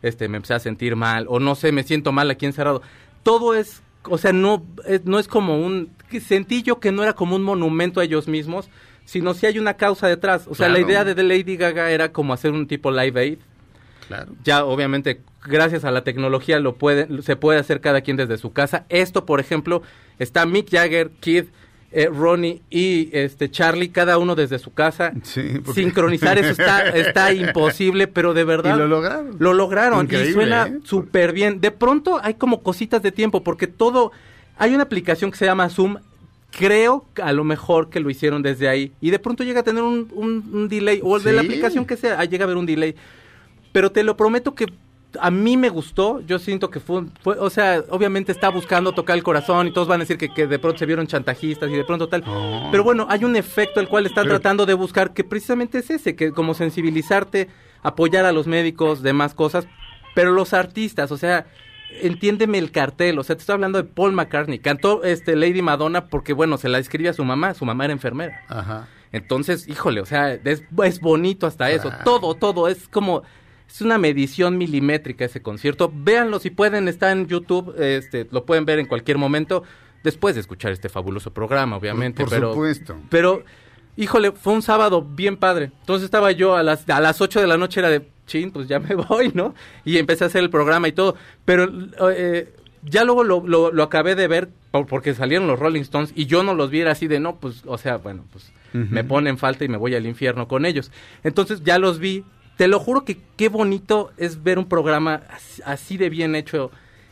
este, me empecé a sentir mal. O no sé, me siento mal aquí encerrado. Todo es, o sea, no es, no es como un, sentí yo que no era como un monumento a ellos mismos, sino si hay una causa detrás. O sea, la idea de The Lady Gaga era como hacer un tipo live aid Claro. ya obviamente gracias a la tecnología lo puede se puede hacer cada quien desde su casa. Esto por ejemplo está Mick Jagger Kid eh, Ronnie y este Charlie cada uno desde su casa. Sí, porque- sincronizar eso está está imposible pero de verdad Y lo lograron. lo lograron Increíble, y suena ¿eh? súper bien de pronto hay como cositas de tiempo porque todo hay una aplicación que se llama Zoom. Creo que a lo mejor que lo hicieron desde ahí. Y de pronto llega a tener un, un- un delay o de la aplicación que sea, llega a haber un delay pero te lo prometo que a mí me gustó, yo siento que fue, fue- o sea, obviamente está buscando tocar el corazón y todos van a decir que, que de pronto se vieron chantajistas y de pronto tal, No. pero bueno, hay un efecto el cual están Pero- tratando de buscar que precisamente es ese, que como sensibilizarte, apoyar a los médicos, demás cosas, pero los artistas, o sea, entiéndeme el cartel, o sea, te estoy hablando de Paul McCartney, cantó este Lady Madonna porque bueno, se la escribe a su mamá, su mamá era enfermera. Ajá. Entonces, híjole, o sea, es, es bonito hasta eso. Todo, todo, es como, es una medición milimétrica ese concierto. Véanlo si pueden, está en YouTube, este, lo pueden ver en cualquier momento, después de escuchar este fabuloso programa, obviamente. Por pero, supuesto. Pero, híjole, fue un sábado bien padre. Entonces estaba yo a las, a las 8 de la noche, era de, chin, pues ya me voy, ¿no? Y empecé a hacer el programa y todo. Pero eh, ya luego lo, lo, lo acabé de ver por- porque salieron los Rolling Stones y yo no los vi era así de, no, pues, o sea, bueno, pues me ponen falta y me voy al infierno con ellos. Entonces ya los vi. Te lo juro que qué bonito es ver un programa así, de bien hecho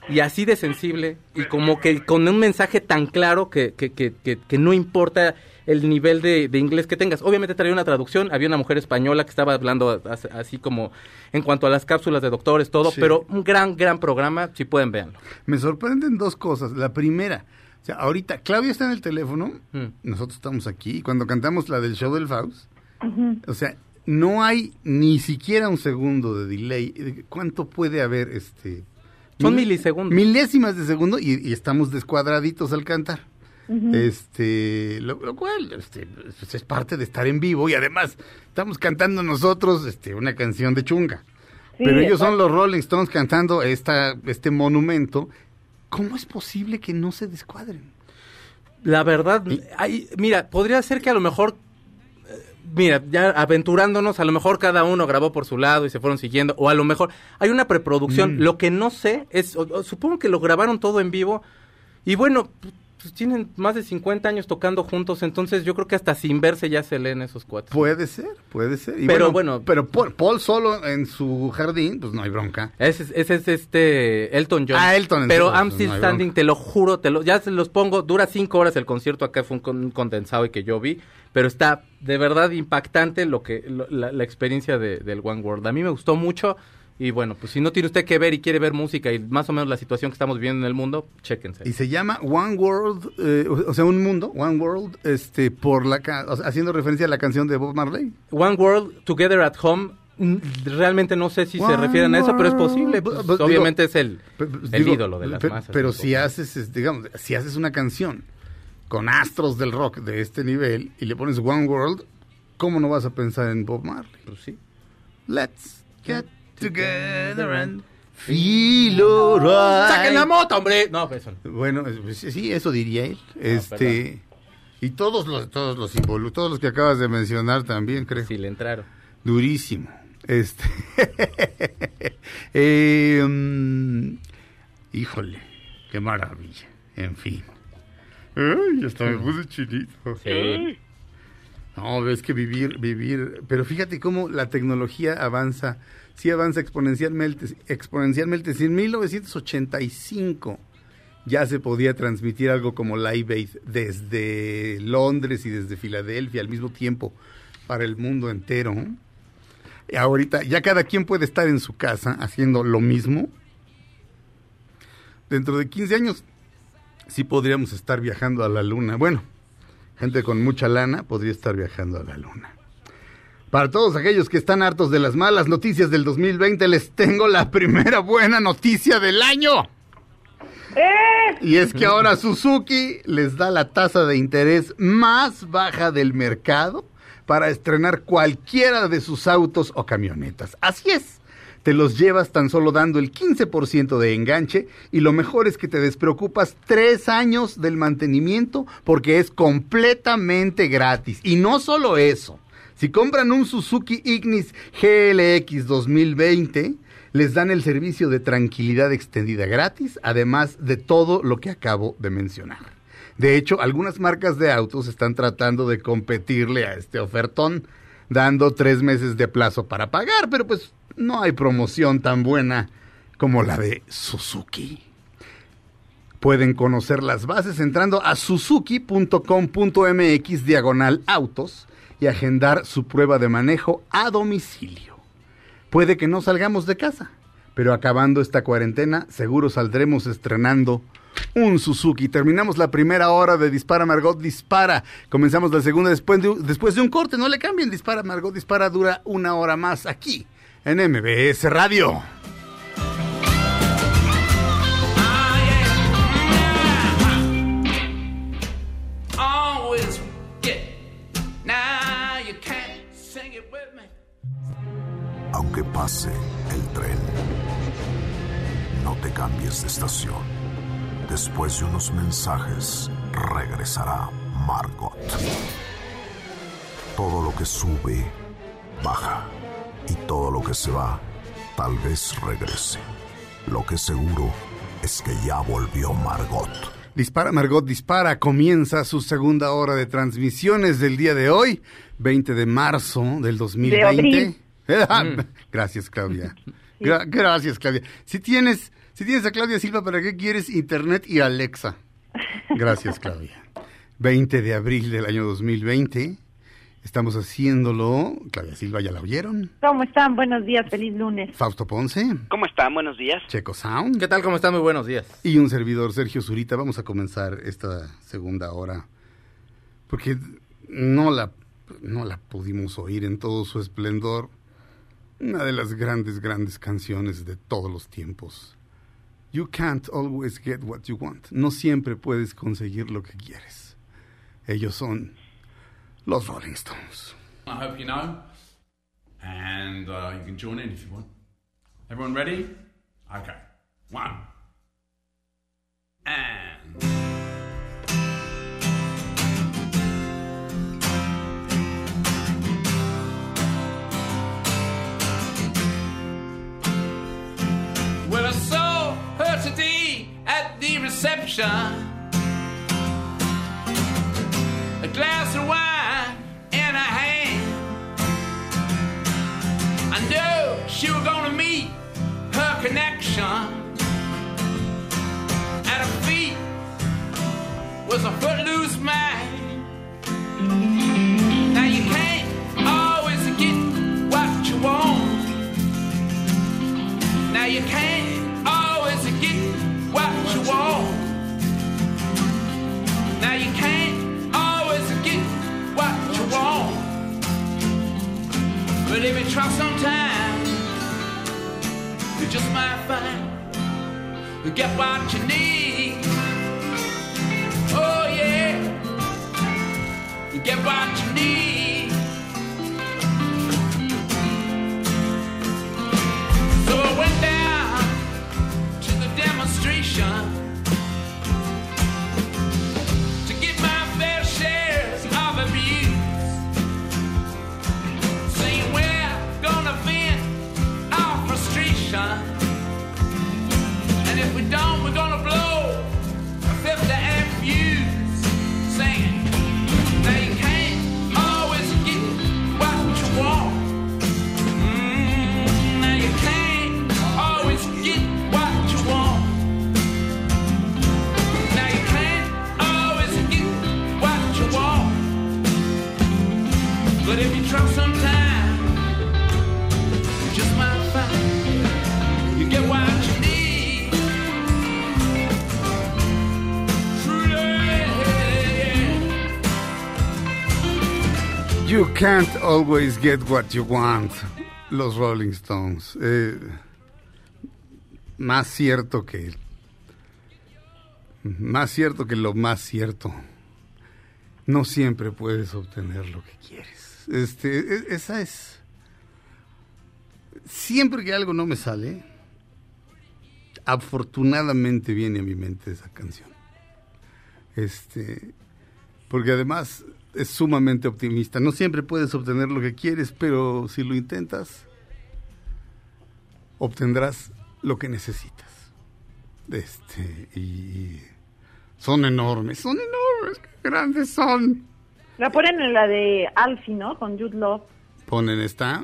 y así de sensible y como que con un mensaje tan claro que, que, que, que, que no importa el nivel de, de inglés que tengas. Obviamente traía una traducción, había una mujer española que estaba hablando as- así como en cuanto a las cápsulas de doctores, todo, Sí. pero un gran, gran programa, si pueden verlo. Me sorprenden dos cosas. La primera, o sea, ahorita Claudia está en el teléfono, Mm. nosotros estamos aquí, y cuando cantamos la del show del Faust, o sea, no hay ni siquiera un segundo de delay. ¿Cuánto puede haber este? Son mil- milisegundos. Milésimas de segundo y, y estamos descuadraditos al cantar. Este, lo, lo cual este, pues, es parte de estar en vivo y además estamos cantando nosotros este, una canción de chunga. Sí, Pero ellos son los Rolling Stones cantando esta, este monumento. ¿Cómo es posible que no se descuadren? La verdad, hay- mira, podría ser que a lo mejor, eh, mira, ya aventurándonos, a lo mejor cada uno grabó por su lado y se fueron siguiendo, o a lo mejor hay una preproducción. Mm. Lo que no sé es, o- o supongo que lo grabaron todo en vivo y bueno, pues tienen más de 50 años tocando juntos, entonces yo creo que hasta sin verse ya se leen esos cuatro. Puede ser, puede ser. Y Pero bueno- Pero Paul, Paul solo en su jardín, pues no hay bronca. Ese, es- ese es este Elton John. Ah, Elton, en Pero I'm Still no Standing, te lo juro, te lo, ya se los pongo. Dura cinco horas el concierto. Acá fue un condensado y que yo vi. Pero está de verdad impactante lo que lo- la, la experiencia de- del One World. A mí me gustó mucho. Y bueno, pues si no tiene usted que ver y quiere ver música y más o menos la situación que estamos viviendo en el mundo, chéquense. Y se llama One World, eh, o sea, un mundo, One World, este, por la, ca- o sea, haciendo referencia a la canción de Bob Marley. One World Together at Home. Realmente no sé si se refieren a eso, pero es posible. Pues, bu- obviamente digo, es el, pe- el digo, ídolo de las pe- masas. Pero si haces, es- digamos, si haces una canción con astros del rock de este nivel y le pones One World, ¿cómo no vas a pensar en Bob Marley? Pues sí. Let's get together and feel alright. ¡Saquen la moto, hombre! No, pues eso no. Bueno, es- pues, sí, eso diría él. este y todos los todos los involu- todos los que acabas de mencionar también, creo. Sí, le entraron. Durísimo. Este. Eh, híjole, qué maravilla. En fin. Ay, hasta me puse chinito. Sí. No, ves que vivir, vivir. Pero fíjate cómo la tecnología avanza. Sí avanza exponencialmente. Exponencialmente. Si en 1985 ya se podía transmitir algo como Live Aid desde Londres y desde Filadelfia al mismo tiempo para el mundo entero. Y ahorita ya cada quien puede estar en su casa haciendo lo mismo. Dentro de 15 años sí podríamos estar viajando a la luna. Bueno, gente con mucha lana podría estar viajando a la luna. Para todos aquellos que están hartos de las malas noticias del 2020, les tengo la primera buena noticia del año. Y es que ahora Suzuki les da la tasa de interés más baja del mercado para estrenar cualquiera de sus autos o camionetas. Así es. Te los llevas tan solo dando el 15% de enganche y lo mejor es que te despreocupas tres años del mantenimiento porque es completamente gratis. Y no solo eso, si compran un Suzuki Ignis GLX 2020, les dan el servicio de tranquilidad extendida gratis, además de todo lo que acabo de mencionar. De hecho, algunas marcas de autos están tratando de competirle a este ofertón, dando tres meses de plazo para pagar, pero pues no hay promoción tan buena como la de Suzuki. Pueden conocer las bases entrando a suzuki.com.mx diagonal autos y agendar su prueba de manejo a domicilio. Puede que no salgamos de casa, pero acabando esta cuarentena seguro saldremos estrenando un Suzuki. Terminamos la primera hora de Dispara Margot Dispara. Comenzamos la segunda después de, después de un corte. No le cambien. Dispara Margot Dispara dura una hora más aquí en MBS Radio. Aunque pase el tren, no te cambies de estación. Después de unos mensajes, regresará Margot. Todo lo que sube, baja. Y todo lo que se va, tal vez regrese. Lo que seguro es que ya volvió Margot. Dispara Margot Dispara comienza su segunda hora de transmisiones del día de hoy, 20 de marzo del 2020. abril. Gracias, Claudia. Gra- gracias, Claudia. Si tienes, si tienes a Claudia Silva, ¿para qué quieres Internet y Alexa? Gracias, Claudia. 20 de abril del año 2020. Estamos haciéndolo. Claudia Silva, ¿ya la oyeron? ¿Cómo están? Buenos días, feliz lunes. Fausto Ponce, ¿Cómo están? Buenos días. Checo Sound. ¿Qué tal? ¿Cómo están? Muy buenos días. Y un servidor, Sergio Zurita. Vamos a comenzar esta segunda hora. Porque no la, no la pudimos oír en todo su esplendor. Una de las grandes, grandes canciones de todos los tiempos. You can't always get what you want. No siempre puedes conseguir lo que quieres. Ellos son los Rolling Stones. I hope you know. And uh, you can join in if you want. Everyone ready? Okay. One. And. Her today at the reception. A glass of wine in her hand. I know she was gonna meet her connection. At her feet was a footloose man. Now you can't always get what you want. Now you can't But if you try sometime, you just might find you get what you need. Oh yeah, you get what you need. So I went down to the demonstration can't always get what you want. Los Rolling Stones. Eh, más cierto que. Más cierto que lo más cierto. No siempre puedes obtener lo que quieres. Este, e- esa es. Siempre que algo no me sale, afortunadamente viene a mi mente esa canción. Este, porque además es sumamente optimista. No siempre puedes obtener lo que quieres, pero si lo intentas, obtendrás lo que necesitas. Este, y son enormes, son enormes, qué grandes son. La ponen en la de Alfie, ¿no? Con Jude Law. Ponen esta.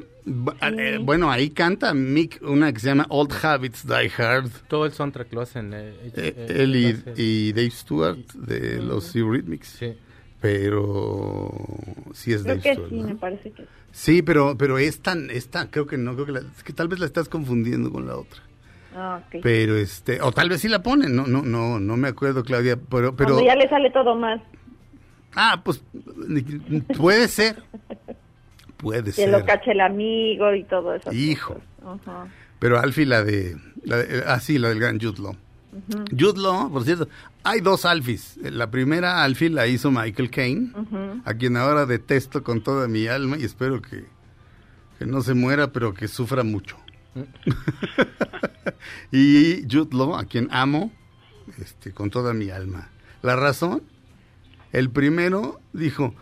eh, bueno, ahí canta Mick, una que se llama Old Habits Die Hard. Todo el soundtrack lo hacen. eh, Eh, eh, él lo y, y Dave Stewart de los Eurythmics. Sí. Pero sí es Creo Dave que Stewart. sí, ¿no? me parece que sí. Sí, pero, pero es tan, es tan- creo que no, creo que, la- es que tal vez la estás confundiendo con la otra. Ah, ok. Pero este, o tal vez sí la ponen, no, no, no, no me acuerdo, Claudia, pero, pero, Cuando ya le sale todo mal. ah, pues, puede ser, puede Que ser. lo cache el amigo y todo eso. Hijo. Pero Alfie, la de, la de- ah, sí, la del gran Jude Law. Jude Law, por cierto, hay dos Alfies. La primera Alfie la hizo Michael Caine, a quien ahora detesto con toda mi alma y espero que, que no se muera, pero que sufra mucho. y Jude Law, a quien amo este, con toda mi alma. La razón, el primero dijo,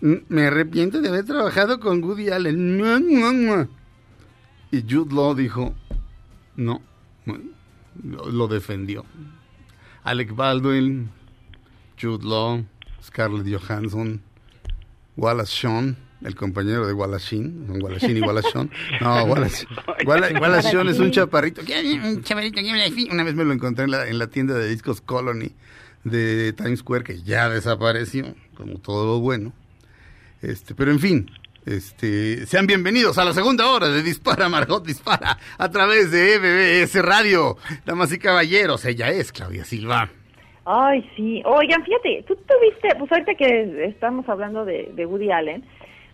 "Mm, me arrepiento de haber trabajado con Woody Allen. Mua, mua, mua". Y Jude Law dijo, no, lo, lo defendió. Alec Baldwin, Jude Law, Scarlett Johansson, Wallace Shawn, el compañero de Wallace Sheen, Wallace y Wallace Shawn. No, Wallace, Wallace, Wallace Shawn es un chaparrito. ¿Qué? Un chaparrito. Una vez me lo encontré en la, en la tienda de discos Colony de Times Square, que ya desapareció, como todo lo bueno. Este, pero en fin, este, sean bienvenidos a la segunda hora de Dispara Margot Dispara a través de MBS Radio. Damas y caballeros, ella es Claudia Silva. Ay, sí. Oigan, fíjate, tú tuviste, pues ahorita que estamos hablando de, de Woody Allen,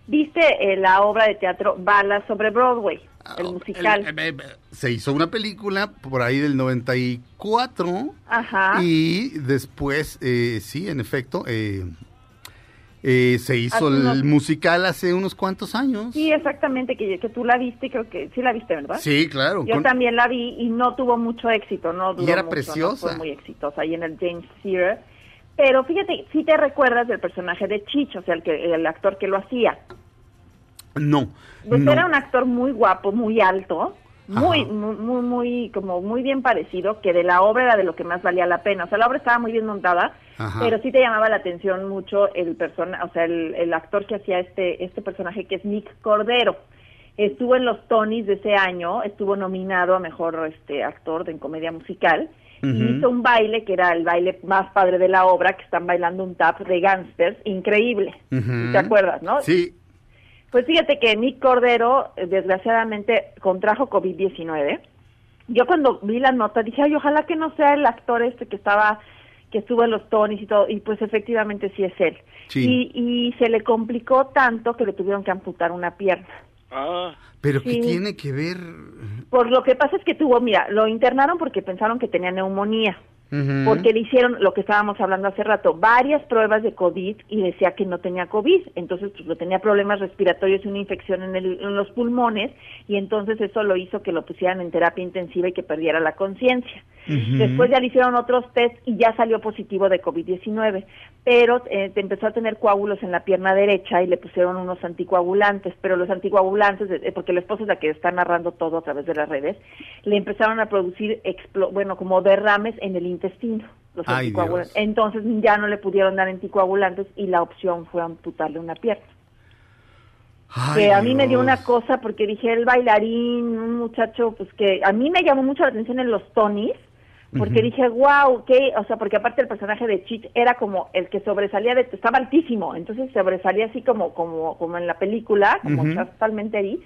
viste eh, la obra de teatro Balas sobre Broadway, el musical. El- eh, se hizo una película por ahí del 94 Ajá. y después, eh, sí, en efecto, eh, Eh, se hizo el musical hace unos cuantos años. Sí, exactamente, que, que tú la viste, creo que sí la viste, ¿verdad? Sí, claro. Yo con- también la vi y no tuvo mucho éxito, no duró Y era mucho, preciosa. No fue muy exitosa ahí en el James Theatre. Pero fíjate, sí te recuerdas del personaje de Chicho, o sea, el, que, el actor que lo hacía. No. Pues no. era un actor muy guapo, muy alto, muy, muy, muy, muy, como muy bien parecido, que de la obra era de lo que más valía la pena. O sea, la obra estaba muy bien montada, Ajá. pero sí te llamaba la atención mucho el persona, o sea, el, el actor que hacía este, este personaje que es Nick Cordero. Estuvo en los Tonys de ese año, estuvo nominado a mejor este actor de en comedia musical. Y hizo un baile que era el baile más padre de la obra, que están bailando un tap de gangsters, increíble. ¿Te acuerdas, no? Sí. Pues fíjate que Nick Cordero, eh, desgraciadamente, contrajo COVID-19. Yo cuando vi la nota dije, ay, ojalá que no sea el actor este que estaba, que estuvo en los Tonys y todo, y pues efectivamente sí es él. Sí. Y, y se le complicó tanto que le tuvieron que amputar una pierna. Ah, Pero ¿qué Sí. tiene que ver? Por lo que pasa es que tuvo, mira, lo internaron porque pensaron que tenía neumonía. Porque le hicieron lo que estábamos hablando hace rato, varias pruebas de COVID y decía que no tenía COVID, entonces pues lo tenía problemas respiratorios y una infección en, el- en los pulmones y entonces eso lo hizo que lo pusieran en terapia intensiva y que perdiera la conciencia. Después ya le hicieron otros test y ya salió positivo de COVID-19, pero eh, empezó a tener coágulos en la pierna derecha y le pusieron unos anticoagulantes, pero los anticoagulantes, eh, porque la esposa es la que está narrando todo a través de las redes, le empezaron a producir, explo- bueno, como derrames en el intestino. Los Ay, anticoagulantes. Dios. Entonces ya no le pudieron dar anticoagulantes y la opción fue amputarle una pierna. Ay, que a mí me dio una cosa porque dije el bailarín, un muchacho, pues que a mí me llamó mucho la atención en los Tonys, porque dije, wow, que, o sea, porque aparte el personaje de Chich era como el que sobresalía, de, estaba altísimo, entonces sobresalía así como, como, como en la película, como Ujú. Charles Palmenteri.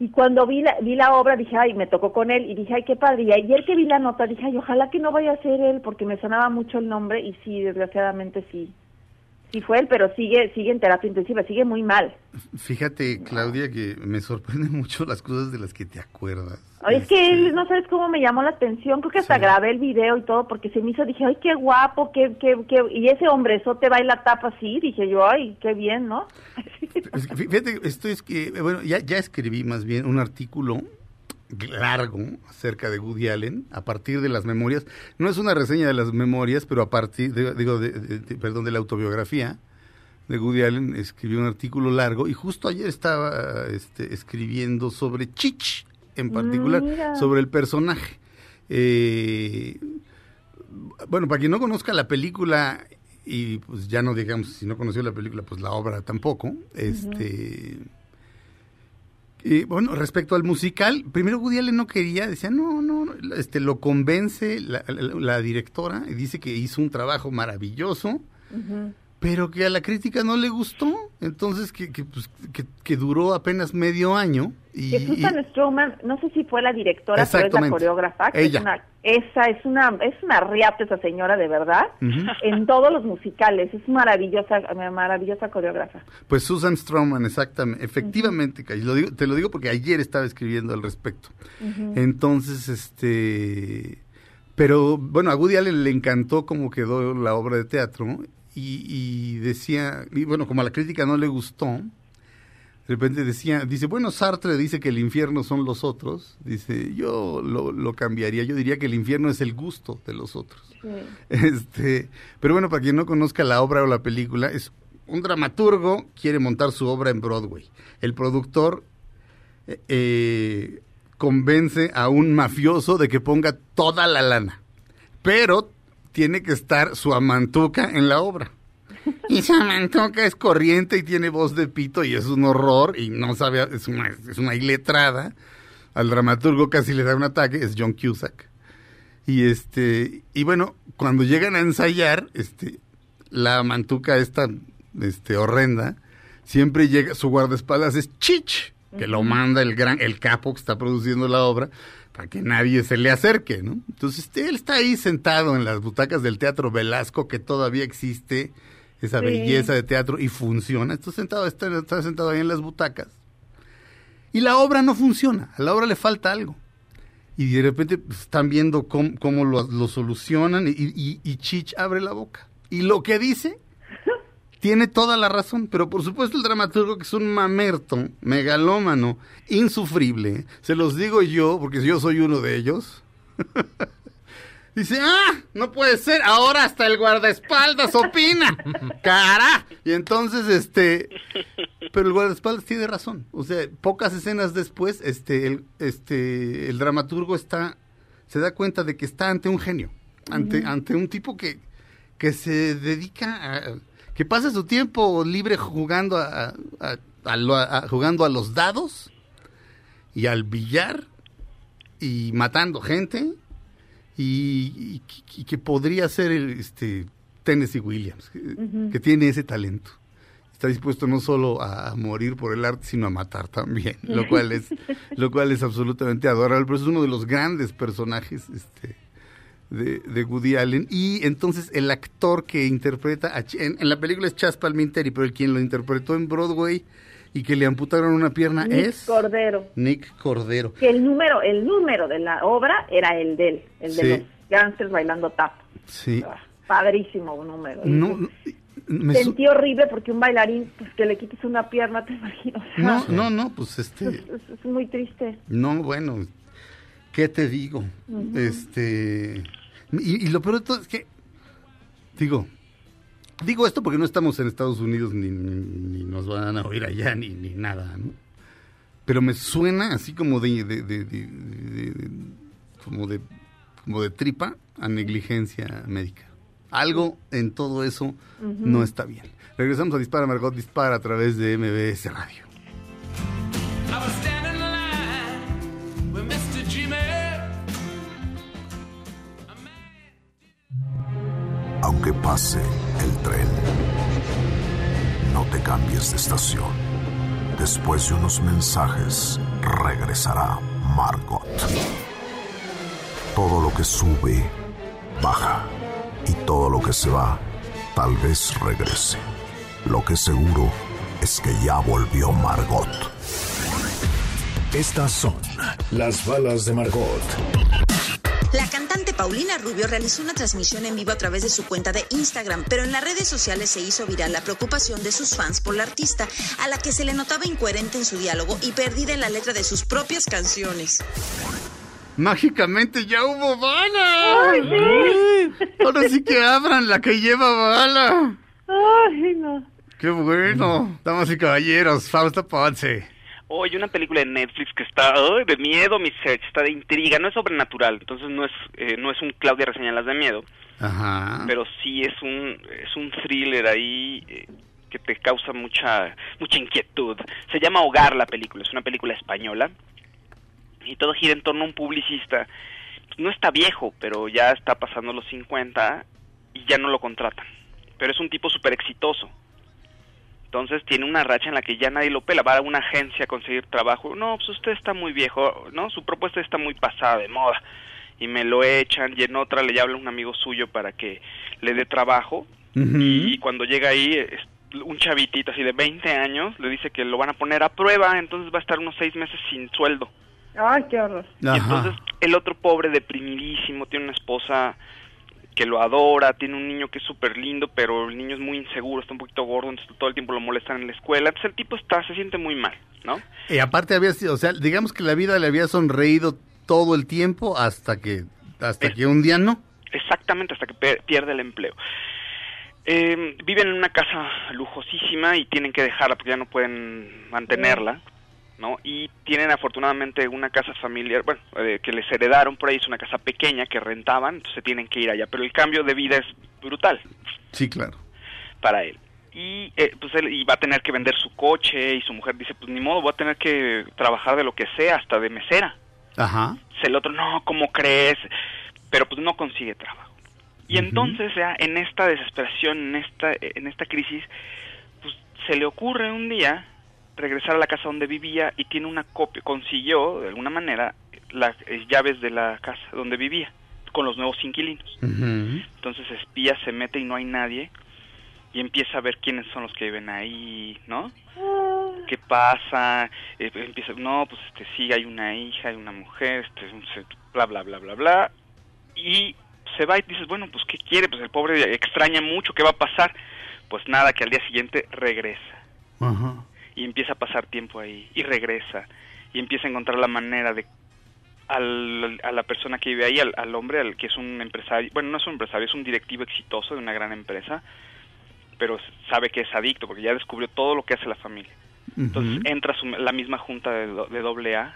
Y cuando vi la, vi la obra dije, ay, me tocó con él y dije, ay, qué padre. Y ayer que vi la nota dije, ay, ojalá que no vaya a ser él porque me sonaba mucho el nombre y sí, desgraciadamente sí. Sí fue él, pero sigue sigue en terapia intensiva, sigue muy mal. Fíjate, Claudia, que me sorprenden mucho las cosas de las que te acuerdas. Ay, es que él, Este, no sabes cómo me llamó la atención, creo que hasta Sí. grabé el video y todo porque se me hizo, dije, ay, qué guapo, qué, qué, qué, y ese hombrezote baila tapa así, dije yo, ay, qué bien, ¿no? Fíjate, esto es que, bueno, ya, ya escribí más bien un artículo largo acerca de Woody Allen a partir de las memorias. No es una reseña de las memorias, pero a partir, de- digo, de, de- de- perdón, de la autobiografía de Woody Allen escribí un artículo largo y justo ayer estaba este, escribiendo sobre Chich en particular, mira. sobre el personaje. Eh, bueno, para quien no conozca la película y pues ya no digamos si no conoció la película, pues la obra tampoco. Este y, bueno, respecto al musical, primero Woody Allen no quería, decía, no, no, no", este, lo convence la, la- la directora y dice que hizo un trabajo maravilloso, pero que a la crítica no le gustó, entonces que, que, pues, que, que duró apenas medio año. Y, que Susan Stroman, no sé si fue la directora, pero es la coreógrafa, que Ella. es una, esa es una, es una riata esa señora de verdad, en todos los musicales, es maravillosa, maravillosa coreógrafa. Pues Susan Stroman, exactamente, efectivamente, Cay, lo digo- te lo digo porque ayer estaba escribiendo al respecto. Entonces, este, pero bueno, a Woody Allen le encantó cómo quedó la obra de teatro y, y decía, y bueno, como a la crítica no le gustó, de repente decía, dice, bueno, Sartre dice que el infierno son los otros, dice, yo lo, lo cambiaría, yo diría que el infierno es el gusto de los otros. Este, pero bueno, para quien no conozca la obra o la película, es un dramaturgo quiere montar su obra en Broadway. El productor eh, convence a un mafioso de que ponga toda la lana, pero tiene que estar su amantuca en la obra. Y su amantuca es corriente y tiene voz de pito y es un horror y no sabe, es una, es una iletrada. Al dramaturgo casi le da un ataque, es John Cusack. Y este, y bueno, cuando llegan a ensayar, este, la mantuca esta, este, horrenda, siempre llega, su guardaespaldas es Chich, que lo manda el gran, el capo que está produciendo la obra, para que nadie se le acerque, ¿no? Entonces, él está ahí sentado en las butacas del Teatro Velasco, que todavía existe esa Sí. belleza de teatro y funciona. Está sentado, está, está sentado ahí en las butacas. Y la obra no funciona, a la obra le falta algo y de repente pues, están viendo cómo, cómo lo, lo solucionan y, y, y Chich abre la boca. Y lo que dice, tiene toda la razón, pero por supuesto el dramaturgo que es un mamerto, megalómano, insufrible, se los digo yo, porque yo soy uno de ellos. Dice, ah, no puede ser, ahora hasta el guardaespaldas opina. Cara. Y entonces, este, pero el guardaespaldas tiene razón. O sea, pocas escenas después, este, el, este, el dramaturgo está, se da cuenta de que está ante un genio, ante, ante un tipo que, que se dedica a, que pasa su tiempo libre jugando a, a- a jugando a los dados y al billar y matando gente y, y- y que podría ser el, este Tennessee Williams que, que tiene ese talento. Está dispuesto no solo a morir por el arte sino a matar también lo cual es lo cual es absolutamente adorable pero es uno de los grandes personajes este de, de Woody Allen y entonces el actor que interpreta a en, en la película es Chas Palminteri pero el quien lo interpretó en Broadway y que le amputaron una pierna Nick es Cordero. Nick Cordero Que el número, el número de la obra era el de él, el de los gangsters bailando tap. sí Padrísimo un número. no, no, me su- Sentí horrible porque un bailarín, pues que le quites una pierna, te imagino. o sea, no no no pues este Es, es- es muy triste. No, bueno, ¿qué te digo? Este. Y, y lo peor de todo es que. Digo. Digo esto porque no estamos en Estados Unidos ni, ni- ni nos van a oír allá ni, ni nada, ¿no? Pero me suena así como de, de- de- de- de- de- como de como de tripa a negligencia médica. Algo en todo eso no está bien. Regresamos a Dispara Margot Dispara a través de MBS Radio. Aunque pase el tren, no te cambies de estación. Después de unos mensajes, regresará Margot. Todo lo que sube, baja. Y todo lo que se va, tal vez regrese. Lo que seguro es que ya volvió Margot. Estas son las balas de Margot. La Paulina Rubio realizó una transmisión en vivo a través de su cuenta de Instagram, pero en las redes sociales se hizo viral la preocupación de sus fans por la artista, a la que se le notaba incoherente en su diálogo y perdida en la letra de sus propias canciones. Mágicamente ya hubo bala. Ahora sí que abran la que lleva bala. Ay, no. Qué bueno. Damas y caballeros, Fausto Ponce. Oye, una película de Netflix que está de miedo, mi search, está de intriga, no es sobrenatural, entonces no es eh, no es un Claudia reseñalas de miedo, Ajá. pero sí es un es un thriller ahí eh, que te causa mucha mucha inquietud. Se llama Hogar la película, es una película española y todo gira en torno a un publicista. No está viejo, pero ya está pasando los 50 y ya no lo contratan. Pero es un tipo súper exitoso. Entonces tiene una racha en la que ya nadie lo pela. Va a una agencia a conseguir trabajo. No, pues usted está muy viejo, ¿no? Su propuesta está muy pasada de moda. Y me lo echan y en otra le habla un amigo suyo para que le dé trabajo. Y cuando llega ahí, es un chavitito así de 20 años le dice que lo van a poner a prueba, entonces va a estar unos seis meses sin sueldo. Ay, qué horror. Y entonces el otro pobre, deprimidísimo, tiene una esposa que lo adora, tiene un niño que es súper lindo, pero el niño es muy inseguro, está un poquito gordo, entonces todo el tiempo lo molestan en la escuela. Entonces el tipo está, se siente muy mal, ¿no? Y aparte había sido, o sea, digamos que la vida le había sonreído todo el tiempo hasta que hasta que un día no. Exactamente, hasta que pierde el empleo. Eh, viven en una casa lujosísima y tienen que dejarla porque ya no pueden mantenerla, ¿no? Y tienen afortunadamente una casa familiar, bueno, eh, que les heredaron por ahí, es una casa pequeña que rentaban, entonces tienen que ir allá, pero el cambio de vida es brutal Sí, claro. para él. Y eh, pues él y va a tener que vender su coche y su mujer dice, pues ni modo, voy a tener que trabajar de lo que sea, hasta de mesera. Ajá. El otro, no, ¿cómo crees? Pero pues no consigue trabajo. Y entonces ya en esta desesperación, en esta, en esta crisis, pues se le ocurre un día regresar a la casa donde vivía y tiene una copia, consiguió de alguna manera las eh, llaves de la casa donde vivía con los nuevos inquilinos. Entonces espía, se mete y no hay nadie y empieza a ver quiénes son los que viven ahí, ¿no? ¿Qué pasa? Eh, empieza, no, pues este sí, hay una hija, hay una mujer, este, bla, bla, bla, bla, bla. Y se va y dices, bueno, pues ¿qué quiere? Pues el pobre extraña mucho, ¿qué va a pasar? Pues nada, que al día siguiente regresa Ajá. Y empieza a pasar tiempo ahí y regresa y empieza a encontrar la manera de al- a la persona que vive ahí, al, al hombre, al que es un empresario, bueno, no es un empresario, es un directivo exitoso de una gran empresa, pero sabe que es adicto porque ya descubrió todo lo que hace la familia. Entonces entra su- la misma junta de, do- de doble A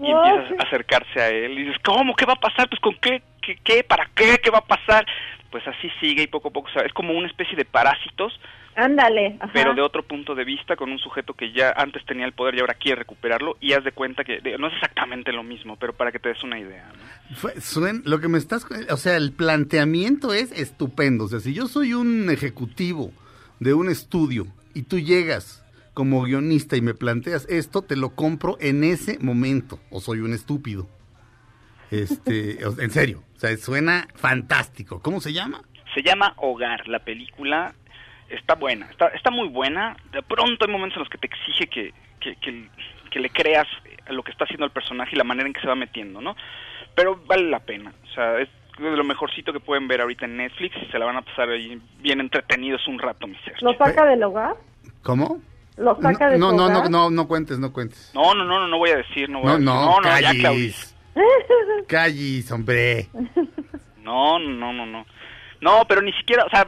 y Oh, empiezas sí. a acercarse a él y dices, ¿cómo? ¿Qué va a pasar? Pues con qué, qué, qué, para qué, qué va a pasar? Pues así sigue y poco a poco, o sea, es como una especie de parásitos, Ándale. ajá. pero de otro punto de vista, con un sujeto que ya antes tenía el poder y ahora quiere recuperarlo, y haz de cuenta que de- no es exactamente lo mismo, pero para que te des una idea. ¿no? Fue- suen- lo que me estás, o sea, el planteamiento es estupendo. O sea, si yo soy un ejecutivo de un estudio y tú llegas como guionista y me planteas esto, te lo compro en ese momento. O soy un estúpido. Este, en serio, o sea, suena fantástico. ¿Cómo se llama? Se llama Hogar, la película está buena, está, está muy buena, de pronto hay momentos en los que te exige que, que, que- que le creas a lo que está haciendo el personaje y la manera en que se va metiendo, ¿no? Pero vale la pena, o sea, es de lo mejorcito que pueden ver ahorita en Netflix y se la van a pasar ahí bien entretenidos un rato, mi ser. ¿Lo saca del hogar? ¿Cómo? ¿Lo saca de no, su no, no, hogar? no, no cuentes, no cuentes. No, no, no, no, no voy a decir, no voy a No, decir. no, no, no, ya. Claudia. Callis, hombre. No, no, no, no. No, pero ni siquiera, o sea,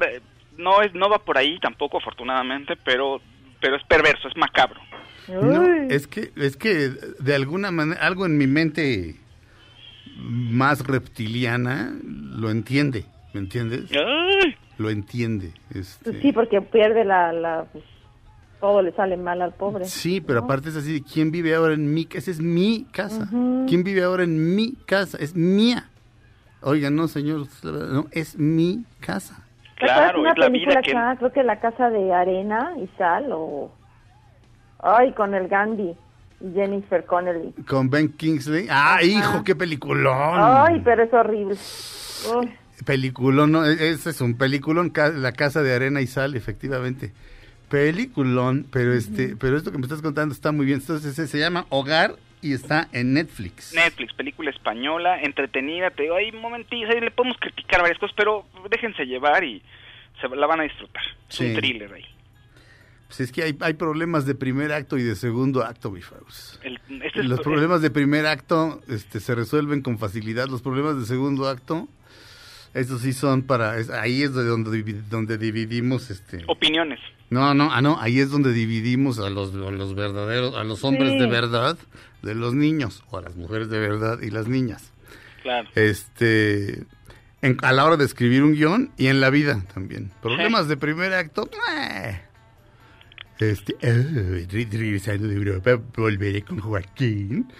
no es no va por ahí tampoco afortunadamente, pero pero es perverso, es macabro. No, es que, es que de alguna manera, algo en mi mente más reptiliana lo entiende, ¿me entiendes? Ay. Lo entiende. Este. Sí, porque pierde la... la pues, todo le sale mal al pobre. Sí, pero aparte es así, de, ¿quién vive ahora en mi casa? Esa es mi casa. Ujú. ¿Quién vive ahora en mi casa? Es mía. Oiga, no, señor, no, es mi casa. ¿Te acuerdas de una es la película vida que que- se llama, creo que La Casa de Arena y Sal o... Ay, con el Gandhi y Jennifer Connelly. Con Ben Kingsley. ¡Ah, hijo, qué peliculón! Ay, pero es horrible. Uy. Peliculón, no, e- ese es un peliculón, La Casa de Arena y Sal, efectivamente. Peliculón, pero este, pero esto que me estás contando está muy bien. Entonces se, se llama Hogar y está en Netflix. Netflix, película española, entretenida, te digo, hay momentillos, ahí le podemos criticar varias cosas, pero déjense llevar y se la van a disfrutar. Es Sí. un thriller ahí. Pues es que hay, hay problemas de primer acto y de segundo acto, mi Faust. El- este es- Los problemas de primer acto este, se resuelven con facilidad. Los problemas de segundo acto, esos sí son para... es- ahí es de donde, donde dividimos... este Opiniones. No, no, ah, no, ahí es donde dividimos a los, a los verdaderos, a los hombres Sí. de verdad de los niños, o a las mujeres de verdad y las niñas. Claro. Este, en- a la hora de escribir un guion y en la vida también. Problemas de primer acto. Este, re- regresando de Europa, volveré con Joaquín.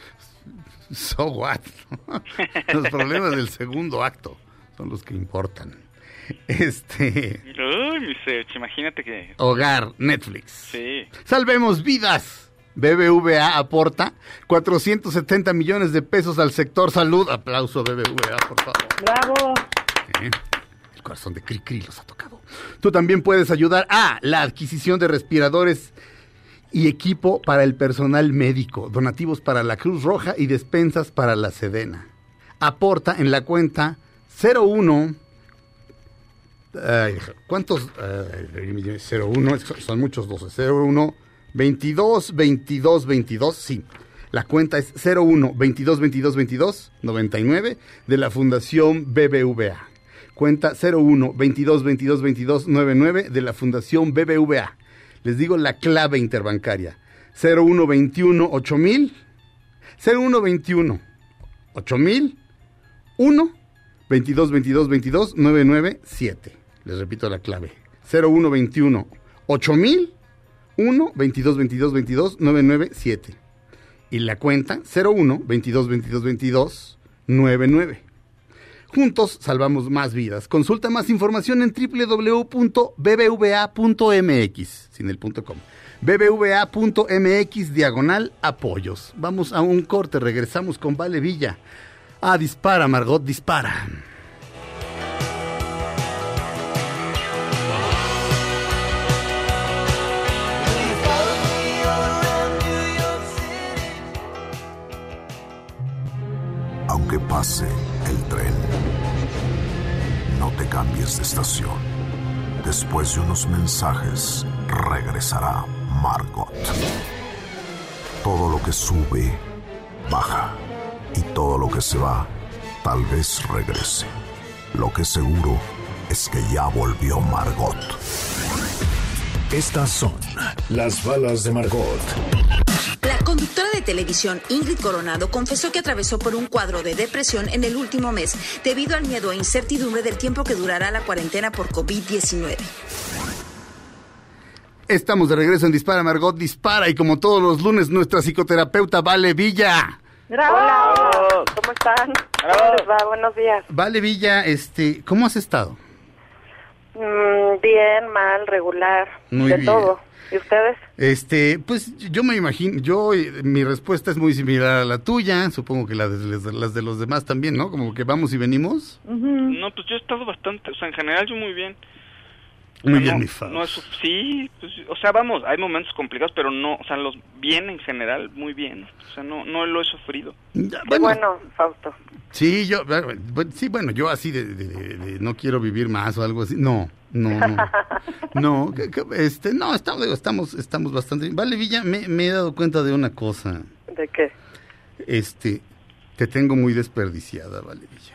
So what? los problemas del segundo acto son los que importan. Este, Uy, imagínate que... Hogar, Netflix. Sí. Salvemos vidas. BBVA aporta 470 millones de pesos al sector salud. Aplauso BBVA, por favor. Bravo. ¿Eh? El corazón de Cricri los ha tocado. Tú también puedes ayudar a la adquisición de respiradores y equipo para el personal médico, donativos para la Cruz Roja y despensas para la Sedena. Aporta en la cuenta 01 Ay, ¿Cuántos? Ay, 01, es- son muchos 12. 01, 22, 22, 22, sí. La cuenta es 01, 22, 22, 22, 99 de la Fundación BBVA. Cuenta 01, 22, 22, 22, 99 de la Fundación BBVA. Les digo la clave interbancaria. 01, 21, 8000, 01, 21, 8000, 1, 22 22 22 997. Les repito la clave. 0121 8000 1 22 22 22 997. Y la cuenta 01 22 22 22 99. Juntos salvamos más vidas. Consulta más información en www.bbva.mx, sin el punto com. bbva.mx diagonal apoyos. Vamos a un corte, regresamos con Vale Villa. Ah, dispara, Margot, dispara. Aunque pase el tren, no te cambies de estación. Después de unos mensajes, regresará Margot. Todo lo que sube, baja. Y todo lo que se va, tal vez regrese. Lo que seguro es que ya volvió Margot. Estas son las balas de Margot. La conductora de televisión Ingrid Coronado confesó que atravesó por un cuadro de depresión en el último mes debido al miedo e incertidumbre del tiempo que durará la cuarentena por COVID-19. Estamos de regreso en Dispara, Margot Dispara y como todos los lunes nuestra psicoterapeuta Vale Villa. Hola, ¿cómo están? ¿Cómo les va? Buenos días. Vale Villa, este, ¿cómo has estado? Mm, bien, mal, regular, Muy de bien. todo. ¿Y ustedes? Este, pues yo me imagino, yo, eh, mi respuesta es muy similar a la tuya, supongo que la de, las de- las de los demás también, ¿no? Como que vamos y venimos. No, pues yo he estado bastante, o sea, en general yo muy bien. Muy no, bien. No es, sí, pues, o sea, vamos, hay momentos complicados, pero no, o sea, los bien en general, muy bien. O sea, no, no lo he sufrido. Qué bueno, Fausto. Sí, yo, sí, bueno, yo así de, de- de- de no quiero vivir más o algo así. No, no, no. No, que- que- este, no, estamos, digo, estamos, estamos bastante bien. Vale, Villa, me, me he dado cuenta de una cosa. ¿De qué? Este, te tengo muy desperdiciada, Vale Villa.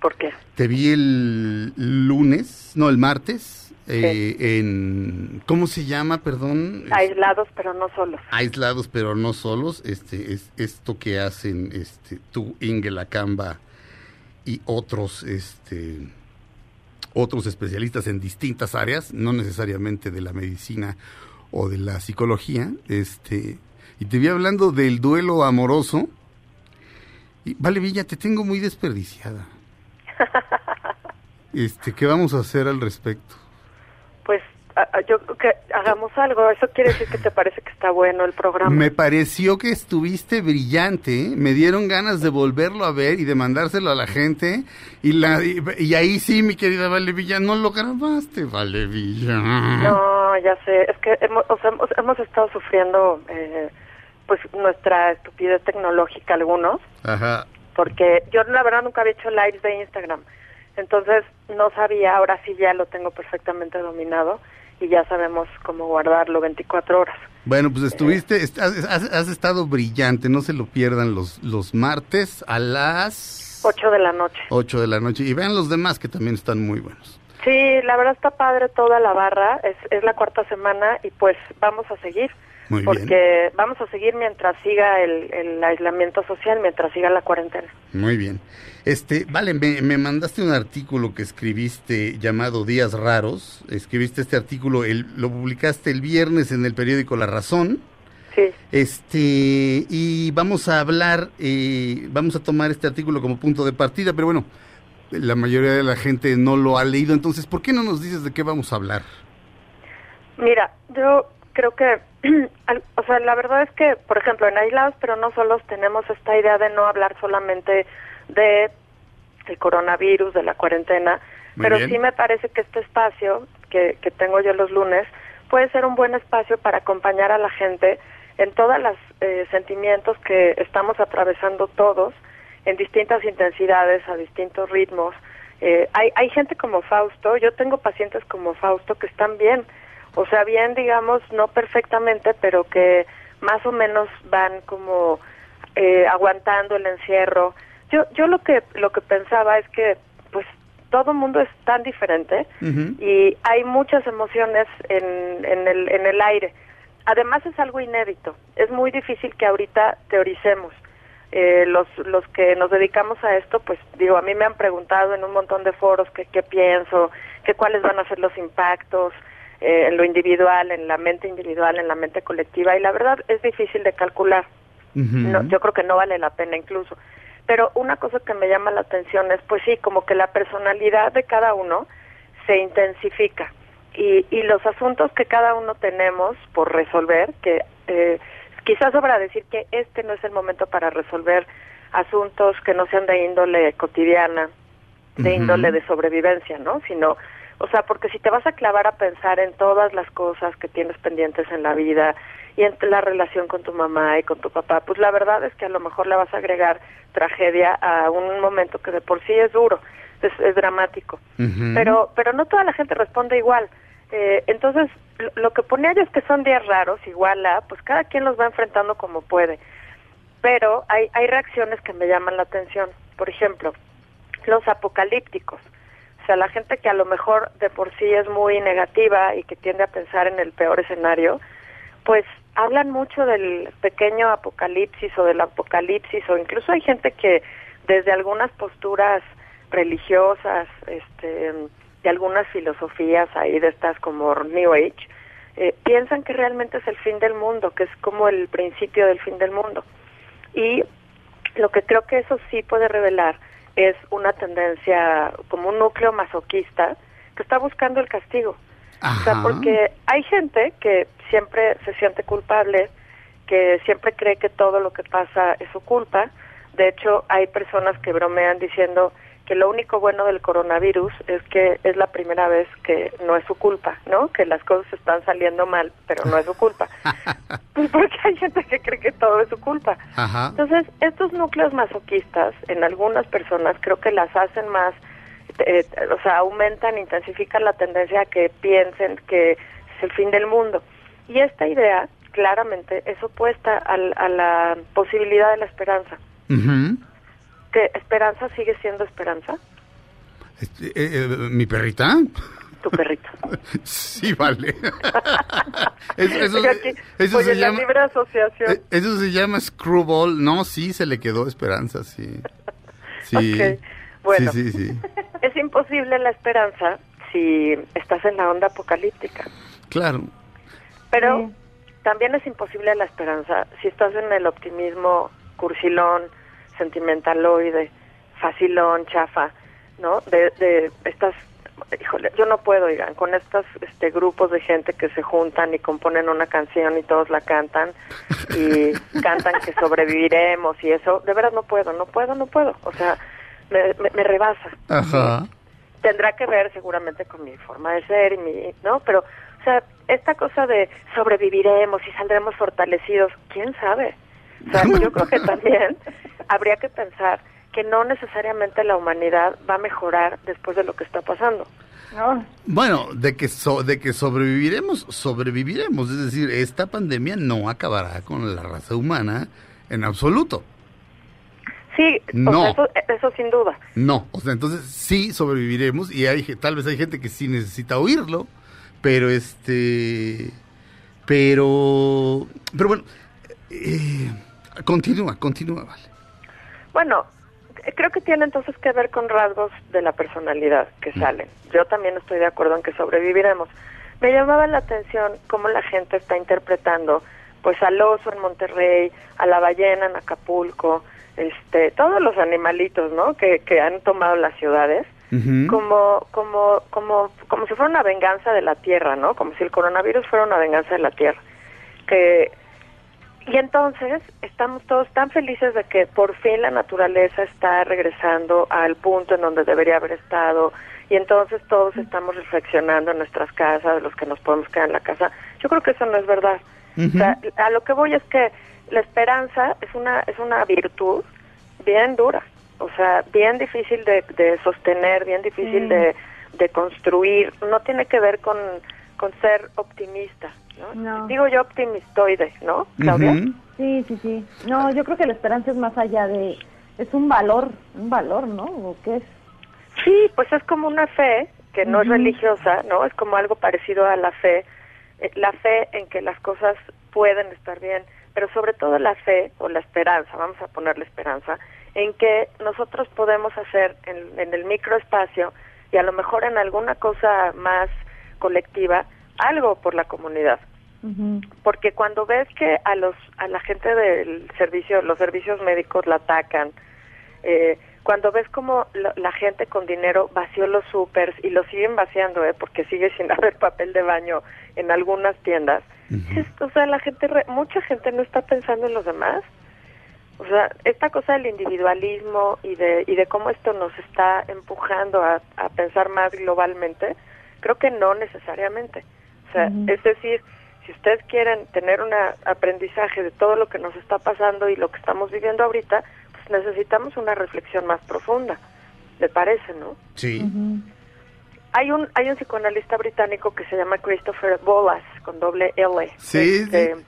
¿Por qué? Te vi el lunes, no, el martes, eh, en, ¿cómo se llama, perdón? Aislados, pero no solos. aislados pero no solos, este es esto que hacen este tú Inge Lacamba y otros este otros especialistas en distintas áreas, no necesariamente de la medicina o de la psicología, este y te vi hablando del duelo amoroso. Y vale Villa, te tengo muy desperdiciada. Este, ¿qué vamos a hacer al respecto? Pues yo que hagamos algo. Eso quiere decir que te parece que está bueno el programa. Me pareció que estuviste brillante, ¿eh? me dieron ganas de volverlo a ver y de mandárselo a la gente. Y, la, y, y ahí sí, mi querida Vale Villa, no lo grabaste, Vale Villa. No, ya sé. Es que hemos, o sea, hemos, hemos estado sufriendo eh, pues nuestra estupidez tecnológica algunos. Ajá. porque yo la verdad nunca había hecho lives de Instagram. Entonces no sabía, ahora sí ya lo tengo perfectamente dominado y ya sabemos cómo guardarlo 24 horas. Bueno, pues estuviste, est- has, has- has estado brillante, no se lo pierdan los, los martes a las 8 de la noche. 8 de la noche. Y vean los demás que también están muy buenos. Sí, la verdad está padre toda la barra, es, es la cuarta semana y pues vamos a seguir. Muy porque bien. vamos a seguir mientras siga el, el aislamiento social, mientras siga la cuarentena. Muy bien. Este, vale, me, me mandaste un artículo que escribiste llamado Días Raros. Escribiste este artículo, el, lo publicaste el viernes en el periódico La Razón. Sí. Este, y vamos a hablar, eh, vamos a tomar este artículo como punto de partida, pero bueno, la mayoría de la gente no lo ha leído, entonces, ¿por qué no nos dices de qué vamos a hablar? Mira, yo creo que, o sea, la verdad es que, por ejemplo, en Aislados, pero no solos, tenemos esta idea de no hablar solamente de el coronavirus, de la cuarentena, Muy pero bien. sí me parece que este espacio que, que tengo yo los lunes puede ser un buen espacio para acompañar a la gente en todos los sentimientos que estamos atravesando todos, en distintas intensidades, a distintos ritmos. Eh, hay, hay gente como Fausto, yo tengo pacientes como Fausto que están bien, o sea, bien, digamos, no perfectamente, pero que más o menos van como eh, aguantando el encierro. Yo, yo lo que lo que pensaba es que, pues, todo el mundo es tan diferente y hay muchas emociones en, en, el, en el aire. Además es algo inédito. Es muy difícil que ahorita teoricemos. Eh, los, los que nos dedicamos a esto, pues digo, a mí me han preguntado en un montón de foros que qué pienso, que cuáles van a ser los impactos eh, en lo individual, en la mente individual, en la mente colectiva, y la verdad es difícil de calcular. No, yo creo que no vale la pena incluso. Pero una cosa que me llama la atención es, pues sí, como que la personalidad de cada uno se intensifica y, y los asuntos que cada uno tenemos por resolver, que eh, quizás sobra decir que este no es el momento para resolver asuntos que no sean de índole cotidiana, de índole de sobrevivencia, ¿no? Sino O sea, porque si te vas a clavar a pensar en todas las cosas que tienes pendientes en la vida y en la relación con tu mamá y con tu papá, pues la verdad es que a lo mejor le vas a agregar tragedia a un momento que de por sí es duro, es, es dramático. Pero pero no toda la gente responde igual. Eh, entonces, lo, lo que ponía yo es que son días raros, igual a, pues cada quien los va enfrentando como puede. Pero hay, hay reacciones que me llaman la atención. Por ejemplo, los apocalípticos. O sea, la gente que a lo mejor de por sí es muy negativa y que tiende a pensar en el peor escenario, pues hablan mucho del pequeño apocalipsis o del apocalipsis o incluso hay gente que desde algunas posturas religiosas, este, de algunas filosofías ahí de estas como New Age, eh, piensan que realmente es el fin del mundo, que es como el principio del fin del mundo. Y lo que creo que eso sí puede revelar es una tendencia como un núcleo masoquista que está buscando el castigo. O sea, porque hay gente que siempre se siente culpable, que siempre cree que todo lo que pasa es su culpa. De hecho, hay personas que bromean diciendo que lo único bueno del coronavirus es que es la primera vez que no es su culpa, ¿no? Que las cosas están saliendo mal, pero no es su culpa. Pues porque hay gente que cree que todo es su culpa. Ajá. Entonces, estos núcleos masoquistas en algunas personas creo que las hacen más, eh, o sea, aumentan, intensifican la tendencia a que piensen que es el fin del mundo. Y esta idea, claramente, es opuesta al- a la posibilidad de la esperanza. Ujú. ¿Que esperanza sigue siendo esperanza? Este, eh, eh, ¿Mi perrita? Tu perrito. Sí, vale. eso, eso- aquí, eso oye, se la llama... libre asociación. eh, Eso se llama screwball. No, sí, se le quedó esperanza, sí. Sí. Ok, bueno. Sí, sí, sí. Es imposible la esperanza si estás en la onda apocalíptica. Claro. Pero también es imposible la esperanza si estás en el optimismo cursilón, sentimentaloide, facilón, chafa, ¿no? De, de estas, híjole, yo no puedo, digan, con estos este, grupos de gente que se juntan y componen una canción y todos la cantan y cantan que sobreviviremos y eso, de veras no puedo, no puedo, no puedo, o sea, me, me, me rebasa Ajá. tendrá que ver seguramente con mi forma de ser y mi, ¿no? Pero, o sea, esta cosa de sobreviviremos y saldremos fortalecidos, ¿quién sabe? O sea, yo creo que también habría que pensar que no necesariamente la humanidad va a mejorar después de lo que está pasando. Bueno, de que, so- de que sobreviviremos, sobreviviremos. Es decir, esta pandemia no acabará con la raza humana en absoluto. Sí, o No. sea, eso, eso sin duda. No, o sea, entonces sí sobreviviremos y hay ge- tal vez hay gente que sí necesita oírlo, pero este, pero, pero bueno, eh, continúa, continúa, vale. Bueno, creo que tiene entonces que ver con rasgos de la personalidad que salen. Yo también estoy de acuerdo en que sobreviviremos. Me llamaba la atención cómo la gente está interpretando pues al oso en Monterrey, a la ballena en Acapulco, este, todos los animalitos, ¿no? Que, que han tomado las ciudades como, como, como, como si fuera una venganza de la tierra, ¿no? Como si el coronavirus fuera una venganza de la tierra. Que y entonces estamos todos tan felices de que por fin la naturaleza está regresando al punto en donde debería haber estado y entonces todos estamos reflexionando en nuestras casas, los que nos podemos quedar en la casa. Yo creo que eso no es verdad. O sea, a lo que voy es que la esperanza es una es una virtud bien dura, o sea, bien difícil de, de sostener, bien difícil de, de construir. No tiene que ver con, con ser optimista, ¿no? No. Digo yo optimistoide, ¿no, Claudia? Sí, sí, sí. No, yo creo que la esperanza es más allá de... Es un valor, un valor, ¿no? ¿O qué es? Sí, pues es como una fe que no es religiosa, ¿no? Es como algo parecido a la fe, eh, la fe en que las cosas pueden estar bien, pero sobre todo la fe o la esperanza, vamos a ponerle esperanza, en que nosotros podemos hacer en, en el microespacio y a lo mejor en alguna cosa más colectiva algo por la comunidad. Porque cuando ves que a los a la gente del servicio, los servicios médicos la atacan, eh, cuando ves como la, la gente con dinero vació los supers y lo siguen vaciando, eh, porque sigue sin haber papel de baño en algunas tiendas, o sea, la gente, re- mucha gente no está pensando en los demás. O sea, esta cosa del individualismo y de, y de cómo esto nos está empujando a, a pensar más globalmente, Creo que no necesariamente. O sea, es decir, si ustedes quieren tener un aprendizaje de todo lo que nos está pasando y lo que estamos viviendo ahorita, pues necesitamos una reflexión más profunda. ¿Le parece, no? Sí. Hay un hay un psicoanalista británico que se llama Christopher Bolas con doble L. Sí, Este, sí.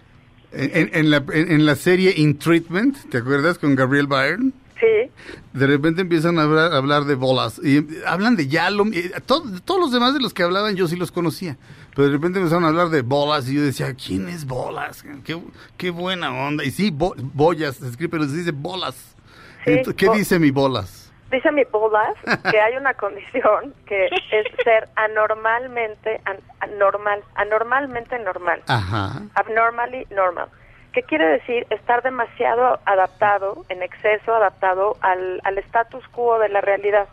En, en la, en, en la serie In Treatment, ¿te acuerdas con Gabriel Byrne? Sí. De repente empiezan a hablar, a hablar de bolas. Y hablan de Yalom. y, eh, to- todos los demás de los que hablaban yo sí los conocía. Pero de repente empezaron a hablar de bolas. Y yo decía, ¿quién es bolas? Qué, qué buena onda. Y sí, bo- boyas, se escribe, pero se dice bolas. Sí, ¿Qué bo- dice mi bolas? Dice mi Bolas que hay una condición que es ser anormalmente an- anormal, anormalmente normal. Ajá. abnormally normal. ¿Qué quiere decir? Estar demasiado adaptado, en exceso adaptado al, al status quo de la realidad,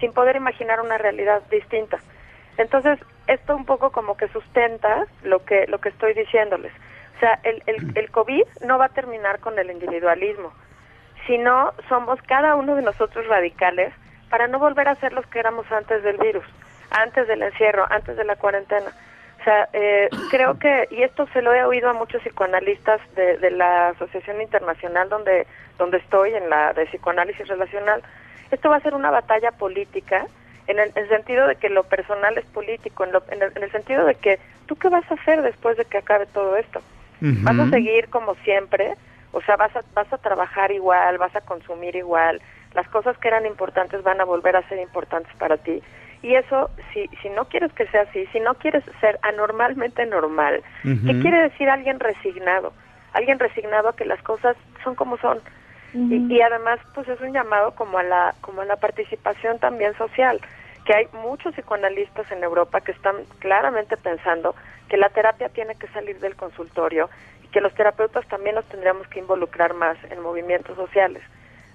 sin poder imaginar una realidad distinta. Entonces, esto un poco como que sustenta lo que, lo que estoy diciéndoles. O sea, el, el, el COVID no va a terminar con el individualismo, sino somos cada uno de nosotros radicales para no volver a ser los que éramos antes del virus, antes del encierro, antes de la cuarentena. O sea, eh, creo que, y esto se lo he oído a muchos psicoanalistas de, de la Asociación Internacional donde, donde estoy, en la de psicoanálisis relacional, esto va a ser una batalla política en el, en el sentido de que lo personal es político, en, lo- en el, en el sentido de que tú qué vas a hacer después de que acabe todo esto. Vas a seguir como siempre, o sea, vas a, vas a trabajar igual, vas a consumir igual, las cosas que eran importantes van a volver a ser importantes para ti. Y eso, si, si no quieres que sea así, si no quieres ser anormalmente normal, ¿qué quiere decir alguien resignado? Alguien resignado a que las cosas son como son. Y, y además, pues es un llamado como a la como a la participación también social, que hay muchos psicoanalistas en Europa que están claramente pensando que la terapia tiene que salir del consultorio y que los terapeutas también nos tendríamos que involucrar más en movimientos sociales.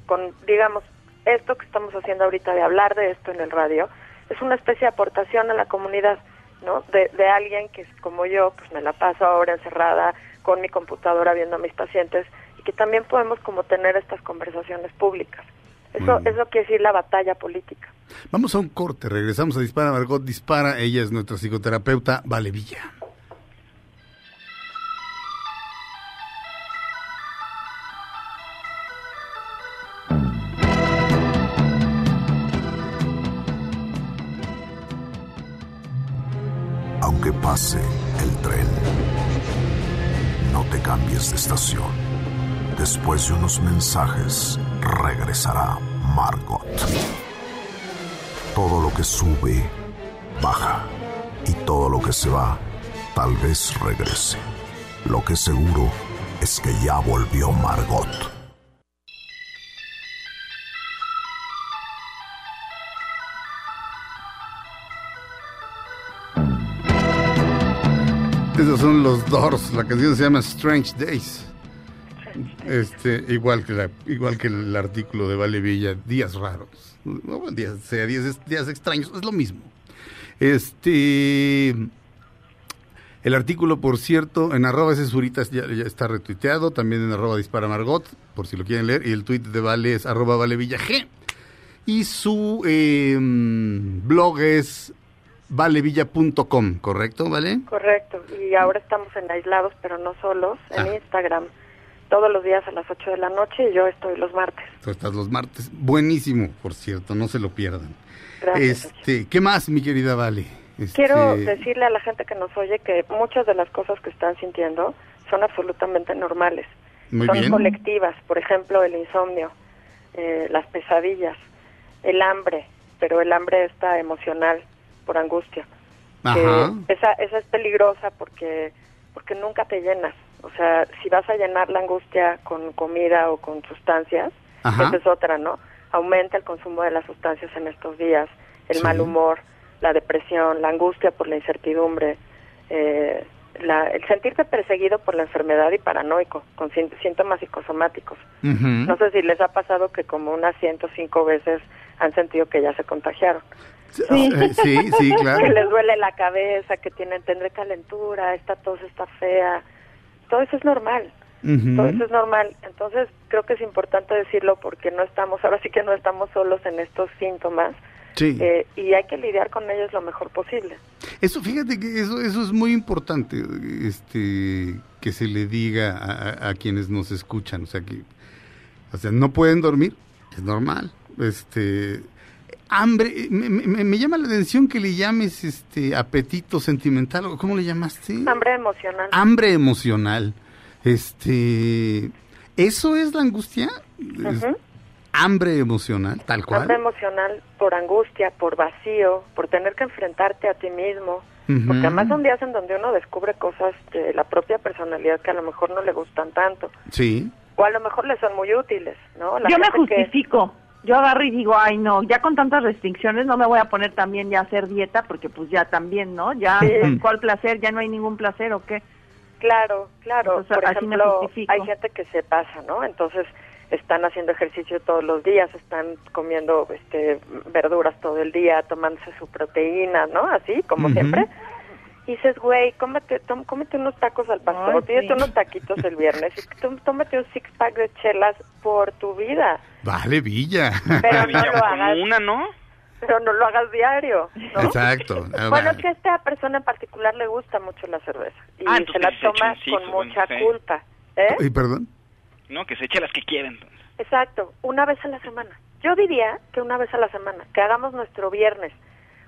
Con, digamos, esto que estamos haciendo ahorita de hablar de esto en el radio, es una especie de aportación a la comunidad, ¿no? De, de alguien que, como yo, pues me la paso ahora encerrada con mi computadora viendo a mis pacientes y que también podemos como tener estas conversaciones públicas. Eso, eso quiere decir la batalla política. Vamos a un corte, regresamos a Dispara Margot Dispara, ella es nuestra psicoterapeuta Vale Villa. Pase el tren, no te cambies de estación. Después de unos mensajes, regresará Margot. Todo lo que sube, baja. Y todo lo que se va, tal vez regrese. Lo que seguro es que ya volvió Margot. Esos son los Doors, la canción se llama Strange Days. Este, igual que la, igual que el artículo de Vale Villa, días raros. No, sea días, días extraños, es lo mismo. Este el artículo, por cierto, en arroba censuritas ya, ya está retuiteado, también en arroba dispara Margot, por si lo quieren leer, y el tweet de Vale es arroba Vale Villa G. Y su eh, blog es valevilla.com, ¿correcto, Vale? Correcto. Y ahora estamos en aislados, pero no solos, en Ah. Instagram. Todos los días a las 8 de la noche y yo estoy los martes. Tú estás los martes. Buenísimo, por cierto, no se lo pierdan. Gracias. Este, ¿Qué más, mi querida Vale? Este, Quiero decirle a la gente que nos oye que muchas de las cosas que están sintiendo son absolutamente normales. Muy son bien. colectivas, por ejemplo, el insomnio, eh, las pesadillas, el hambre, pero el hambre está emocional por angustia. Ajá. Que esa, esa es peligrosa porque, porque nunca te llenas. O sea, si vas a llenar la angustia con comida o con sustancias, Ajá. esa es otra, ¿no? Aumenta el consumo de las sustancias en estos días, el Sí. mal humor, la depresión, la angustia por la incertidumbre, eh, la- el sentirte perseguido por la enfermedad y paranoico, con sínt- síntomas psicosomáticos. No sé si les ha pasado que como unas 105 veces han sentido que ya se contagiaron. Sí, sí, sí, claro. Que les duele la cabeza, que tienen tendré calentura, esta tos está fea. Todo eso es normal. Todo eso es normal. Entonces, creo que es importante decirlo porque no estamos, ahora sí que no estamos solos en estos síntomas Sí. eh, y hay que lidiar con ellos lo mejor posible. Eso, fíjate que eso, eso es muy importante, este, que se le diga a, a- a quienes nos escuchan, o sea que, o sea, no pueden dormir, es normal, este, hambre, me, me- me llama la atención que le llames, este, apetito sentimental, o ¿cómo le llamaste? Hambre emocional. Hambre emocional, este, ¿eso es la angustia? Hambre emocional, tal cual. Hambre emocional por angustia, por vacío, por tener que enfrentarte a ti mismo. Porque además son días en donde uno descubre cosas de la propia personalidad que a lo mejor no le gustan tanto. Sí. O a lo mejor le son muy útiles, ¿no? La Yo me que- justifico. Yo agarro y digo, ay no, ya con tantas restricciones no me voy a poner también ya a hacer dieta porque pues ya también, ¿no? Ya, Sí. ¿cuál placer? ¿Ya no hay ningún placer o qué? Claro, claro. Entonces, Por ejemplo, justifico. hay gente que se pasa, ¿no? Entonces están haciendo ejercicio todos los días, están comiendo este, verduras todo el día, tomándose su proteína, ¿no? Así, como Ujú. siempre. Y dices, güey, cómete, tom- cómete unos tacos al pastor, pídete sí. unos taquitos el viernes, y tó- tómate un six pack de chelas por tu vida. Vale, Villa. Pero no lo hagas, una, ¿no? pero no lo hagas diario, ¿no? Exacto. Ah, Bueno, es vale. que a esta persona en particular le gusta mucho la cerveza y Ah, se la se toma six, con bueno, mucha sí. culpa. ¿eh? ¿Y perdón? No, que se eche las que quieren. Exacto, una vez a la semana. Yo diría que una vez a la semana, que hagamos nuestro viernes.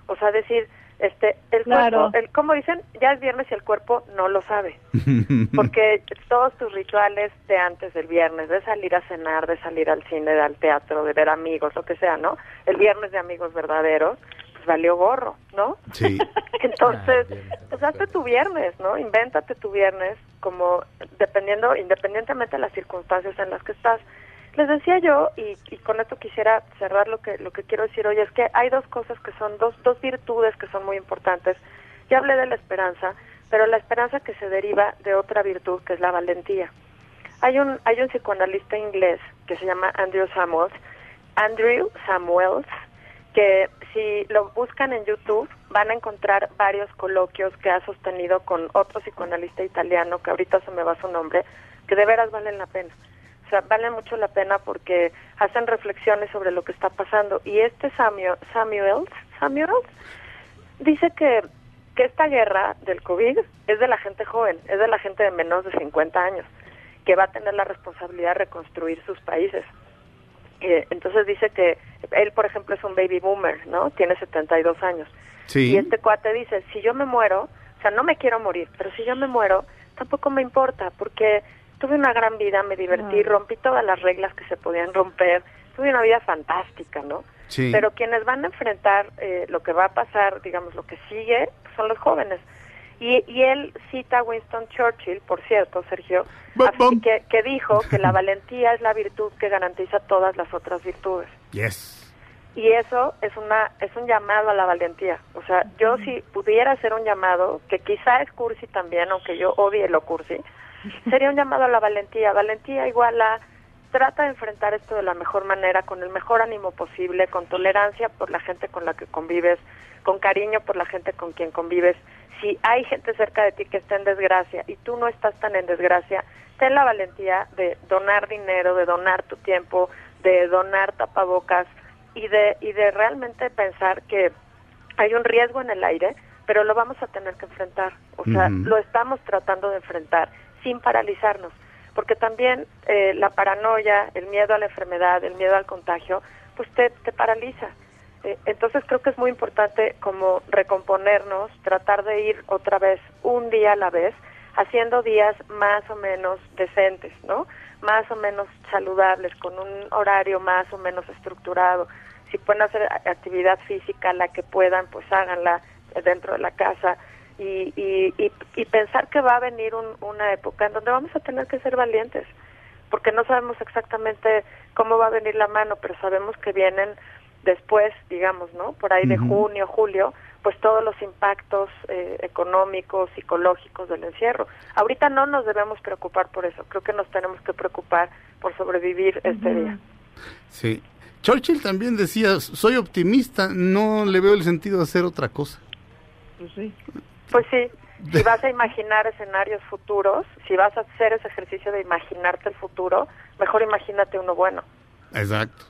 O sea, decir, este, el Claro. cuerpo, el, como dicen, ya es viernes y el cuerpo no lo sabe. Porque todos tus rituales de antes del viernes, de salir a cenar, de salir al cine, de al teatro, de ver amigos, lo que sea, ¿no? El viernes de amigos verdaderos, pues valió gorro, ¿no? Sí. Entonces, pues hazte tu viernes, ¿no? Invéntate tu viernes como dependiendo, independientemente de las circunstancias en las que estás. Les decía yo, y, y con esto quisiera cerrar lo que, lo que quiero decir hoy, es que hay dos cosas que son, dos, dos virtudes que son muy importantes. Ya hablé de la esperanza, pero la esperanza que se deriva de otra virtud, que es la valentía. Hay un, hay un psicoanalista inglés que se llama Andrew Samuels, Andrew Samuels, que si lo buscan en YouTube van a encontrar varios coloquios que ha sostenido con otro psicoanalista italiano, que ahorita se me va su nombre, que de veras valen la pena. O sea, valen mucho la pena porque hacen reflexiones sobre lo que está pasando. Y este Samuel, Samuels, Samuels dice que, que esta guerra del COVID es de la gente joven, es de la gente de menos de 50 años, que va a tener la responsabilidad de reconstruir sus países. Eh, entonces dice que él, por ejemplo, es un baby boomer, ¿no? Tiene 72 años. Sí. Y este cuate dice, si yo me muero, o sea, no me quiero morir, pero si yo me muero, tampoco me importa, porque tuve una gran vida, me divertí, Ah. rompí todas las reglas que se podían romper, tuve una vida fantástica, ¿no? Sí. Pero quienes van a enfrentar eh, lo que va a pasar, digamos, lo que sigue, son los jóvenes. Y, y él cita a Winston Churchill, por cierto, Sergio, así que, que dijo que la valentía es la virtud que garantiza todas las otras virtudes. Yes. Y eso es una es un llamado a la valentía. O sea, yo si pudiera hacer un llamado, que quizá es cursi también, aunque yo odie lo cursi, sería un llamado a la valentía. Valentía igual a trata de enfrentar esto de la mejor manera, con el mejor ánimo posible, con tolerancia por la gente con la que convives, con cariño por la gente con quien convives. Si hay gente cerca de ti que está en desgracia y tú no estás tan en desgracia, ten la valentía de donar dinero, de donar tu tiempo, de donar tapabocas y de y de realmente pensar que hay un riesgo en el aire, pero lo vamos a tener que enfrentar. O sea, lo estamos tratando de enfrentar sin paralizarnos, porque también eh, la paranoia, el miedo a la enfermedad, el miedo al contagio, pues te, te paraliza. Eh, entonces creo que es muy importante como recomponernos, tratar de ir otra vez un día a la vez, haciendo días más o menos decentes, ¿no? Más o menos saludables, con un horario más o menos estructurado. Si pueden hacer actividad física, la que puedan, pues háganla dentro de la casa y, y, y, y pensar que va a venir un- una época en donde vamos a tener que ser valientes, porque no sabemos exactamente cómo va a venir la mano, pero sabemos que vienen después, digamos, ¿no? Por ahí de junio, julio, pues todos los impactos eh, económicos, psicológicos del encierro. Ahorita no nos debemos preocupar por eso, creo que nos tenemos que preocupar por sobrevivir este día. Sí. Churchill también decía, soy optimista, no le veo el sentido de hacer otra cosa. Pues sí. Pues sí, si vas a imaginar escenarios futuros, si vas a hacer ese ejercicio de imaginarte el futuro, mejor imagínate uno bueno, Exacto.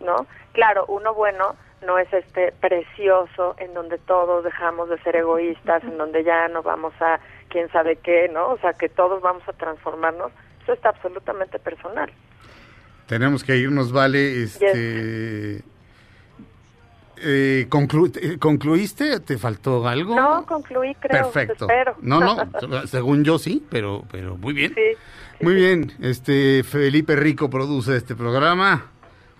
¿no? Claro, uno bueno no es este precioso en donde todos dejamos de ser egoístas, en donde ya no vamos a quién sabe qué, ¿no? O sea, que todos vamos a transformarnos. Eso está absolutamente personal. Tenemos que irnos, vale. Este, eh, conclu- eh, ¿Concluiste? ¿Te faltó algo? No, concluí, creo. Perfecto. Espero. No, no, según yo sí, pero, pero muy bien. Sí. Muy bien. Este Felipe Rico produce este programa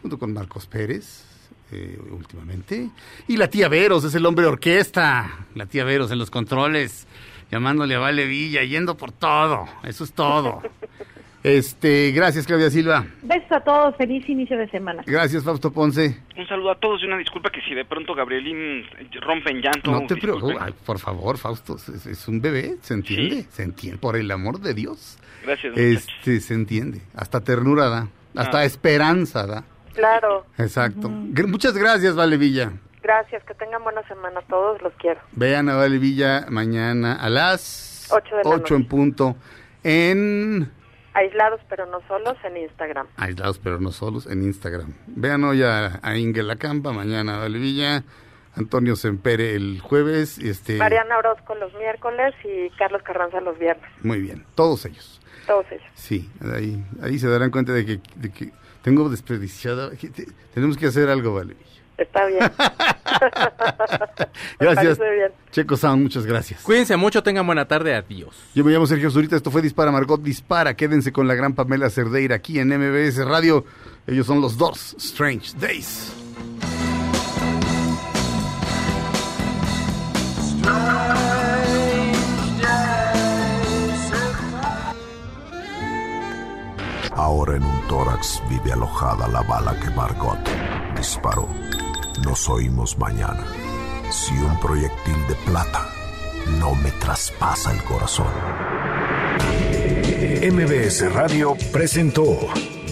junto con Marcos Pérez. eh, últimamente y la tía Veros es el hombre orquesta la tía Veros en los controles llamándole a Vale Villa yendo por todo eso es todo este gracias Claudia Silva Besos a todos, feliz inicio de semana. gracias Fausto Ponce Un saludo a todos y una disculpa que si de pronto Gabrielín rompe en llanto. no te preocupes ay, por favor Fausto es, es un bebé se entiende se entiende por el amor de Dios Gracias, muchachos. este se entiende hasta ternura da hasta Ah. esperanza da Claro. Exacto. Muchas gracias, Vale Villa. Gracias, que tengan buena semana todos, los quiero. Vean a Vale Villa mañana a las Ocho de la 8 noche. en punto en Aislados pero no solos en Instagram. Aislados pero no solos en Instagram. Vean hoy a, a Inge La Campa, mañana a Vale Villa, Antonio Sempere el jueves. Este, Mariana Orozco los miércoles y Carlos Carranza los viernes. Muy bien, todos ellos. Todos ellos. Sí, ahí, ahí se darán cuenta de que, de que tengo te- tenemos que hacer algo, Vale Villa. Está bien. Gracias. bien. Checo Sound, muchas gracias. Cuídense mucho, tengan buena tarde, adiós. Yo me llamo Sergio Zurita, esto fue Dispara Margot Dispara. Quédense con la gran Pamela Cerdeira aquí en MBS Radio. Ellos son los Doors, Strange Days. Ahora en un tórax vive alojada la bala que Margot disparó. Nos oímos mañana. Si un proyectil de plata no me traspasa el corazón. MBS Radio presentó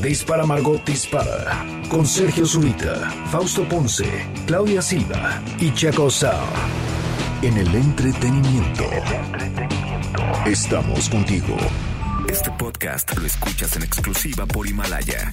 Dispara Margot Dispara con Sergio Zurita, Fausto Ponce, Claudia Silva y Chaco Sao. En el entretenimiento. Estamos contigo. Este podcast lo escuchas en exclusiva por Himalaya.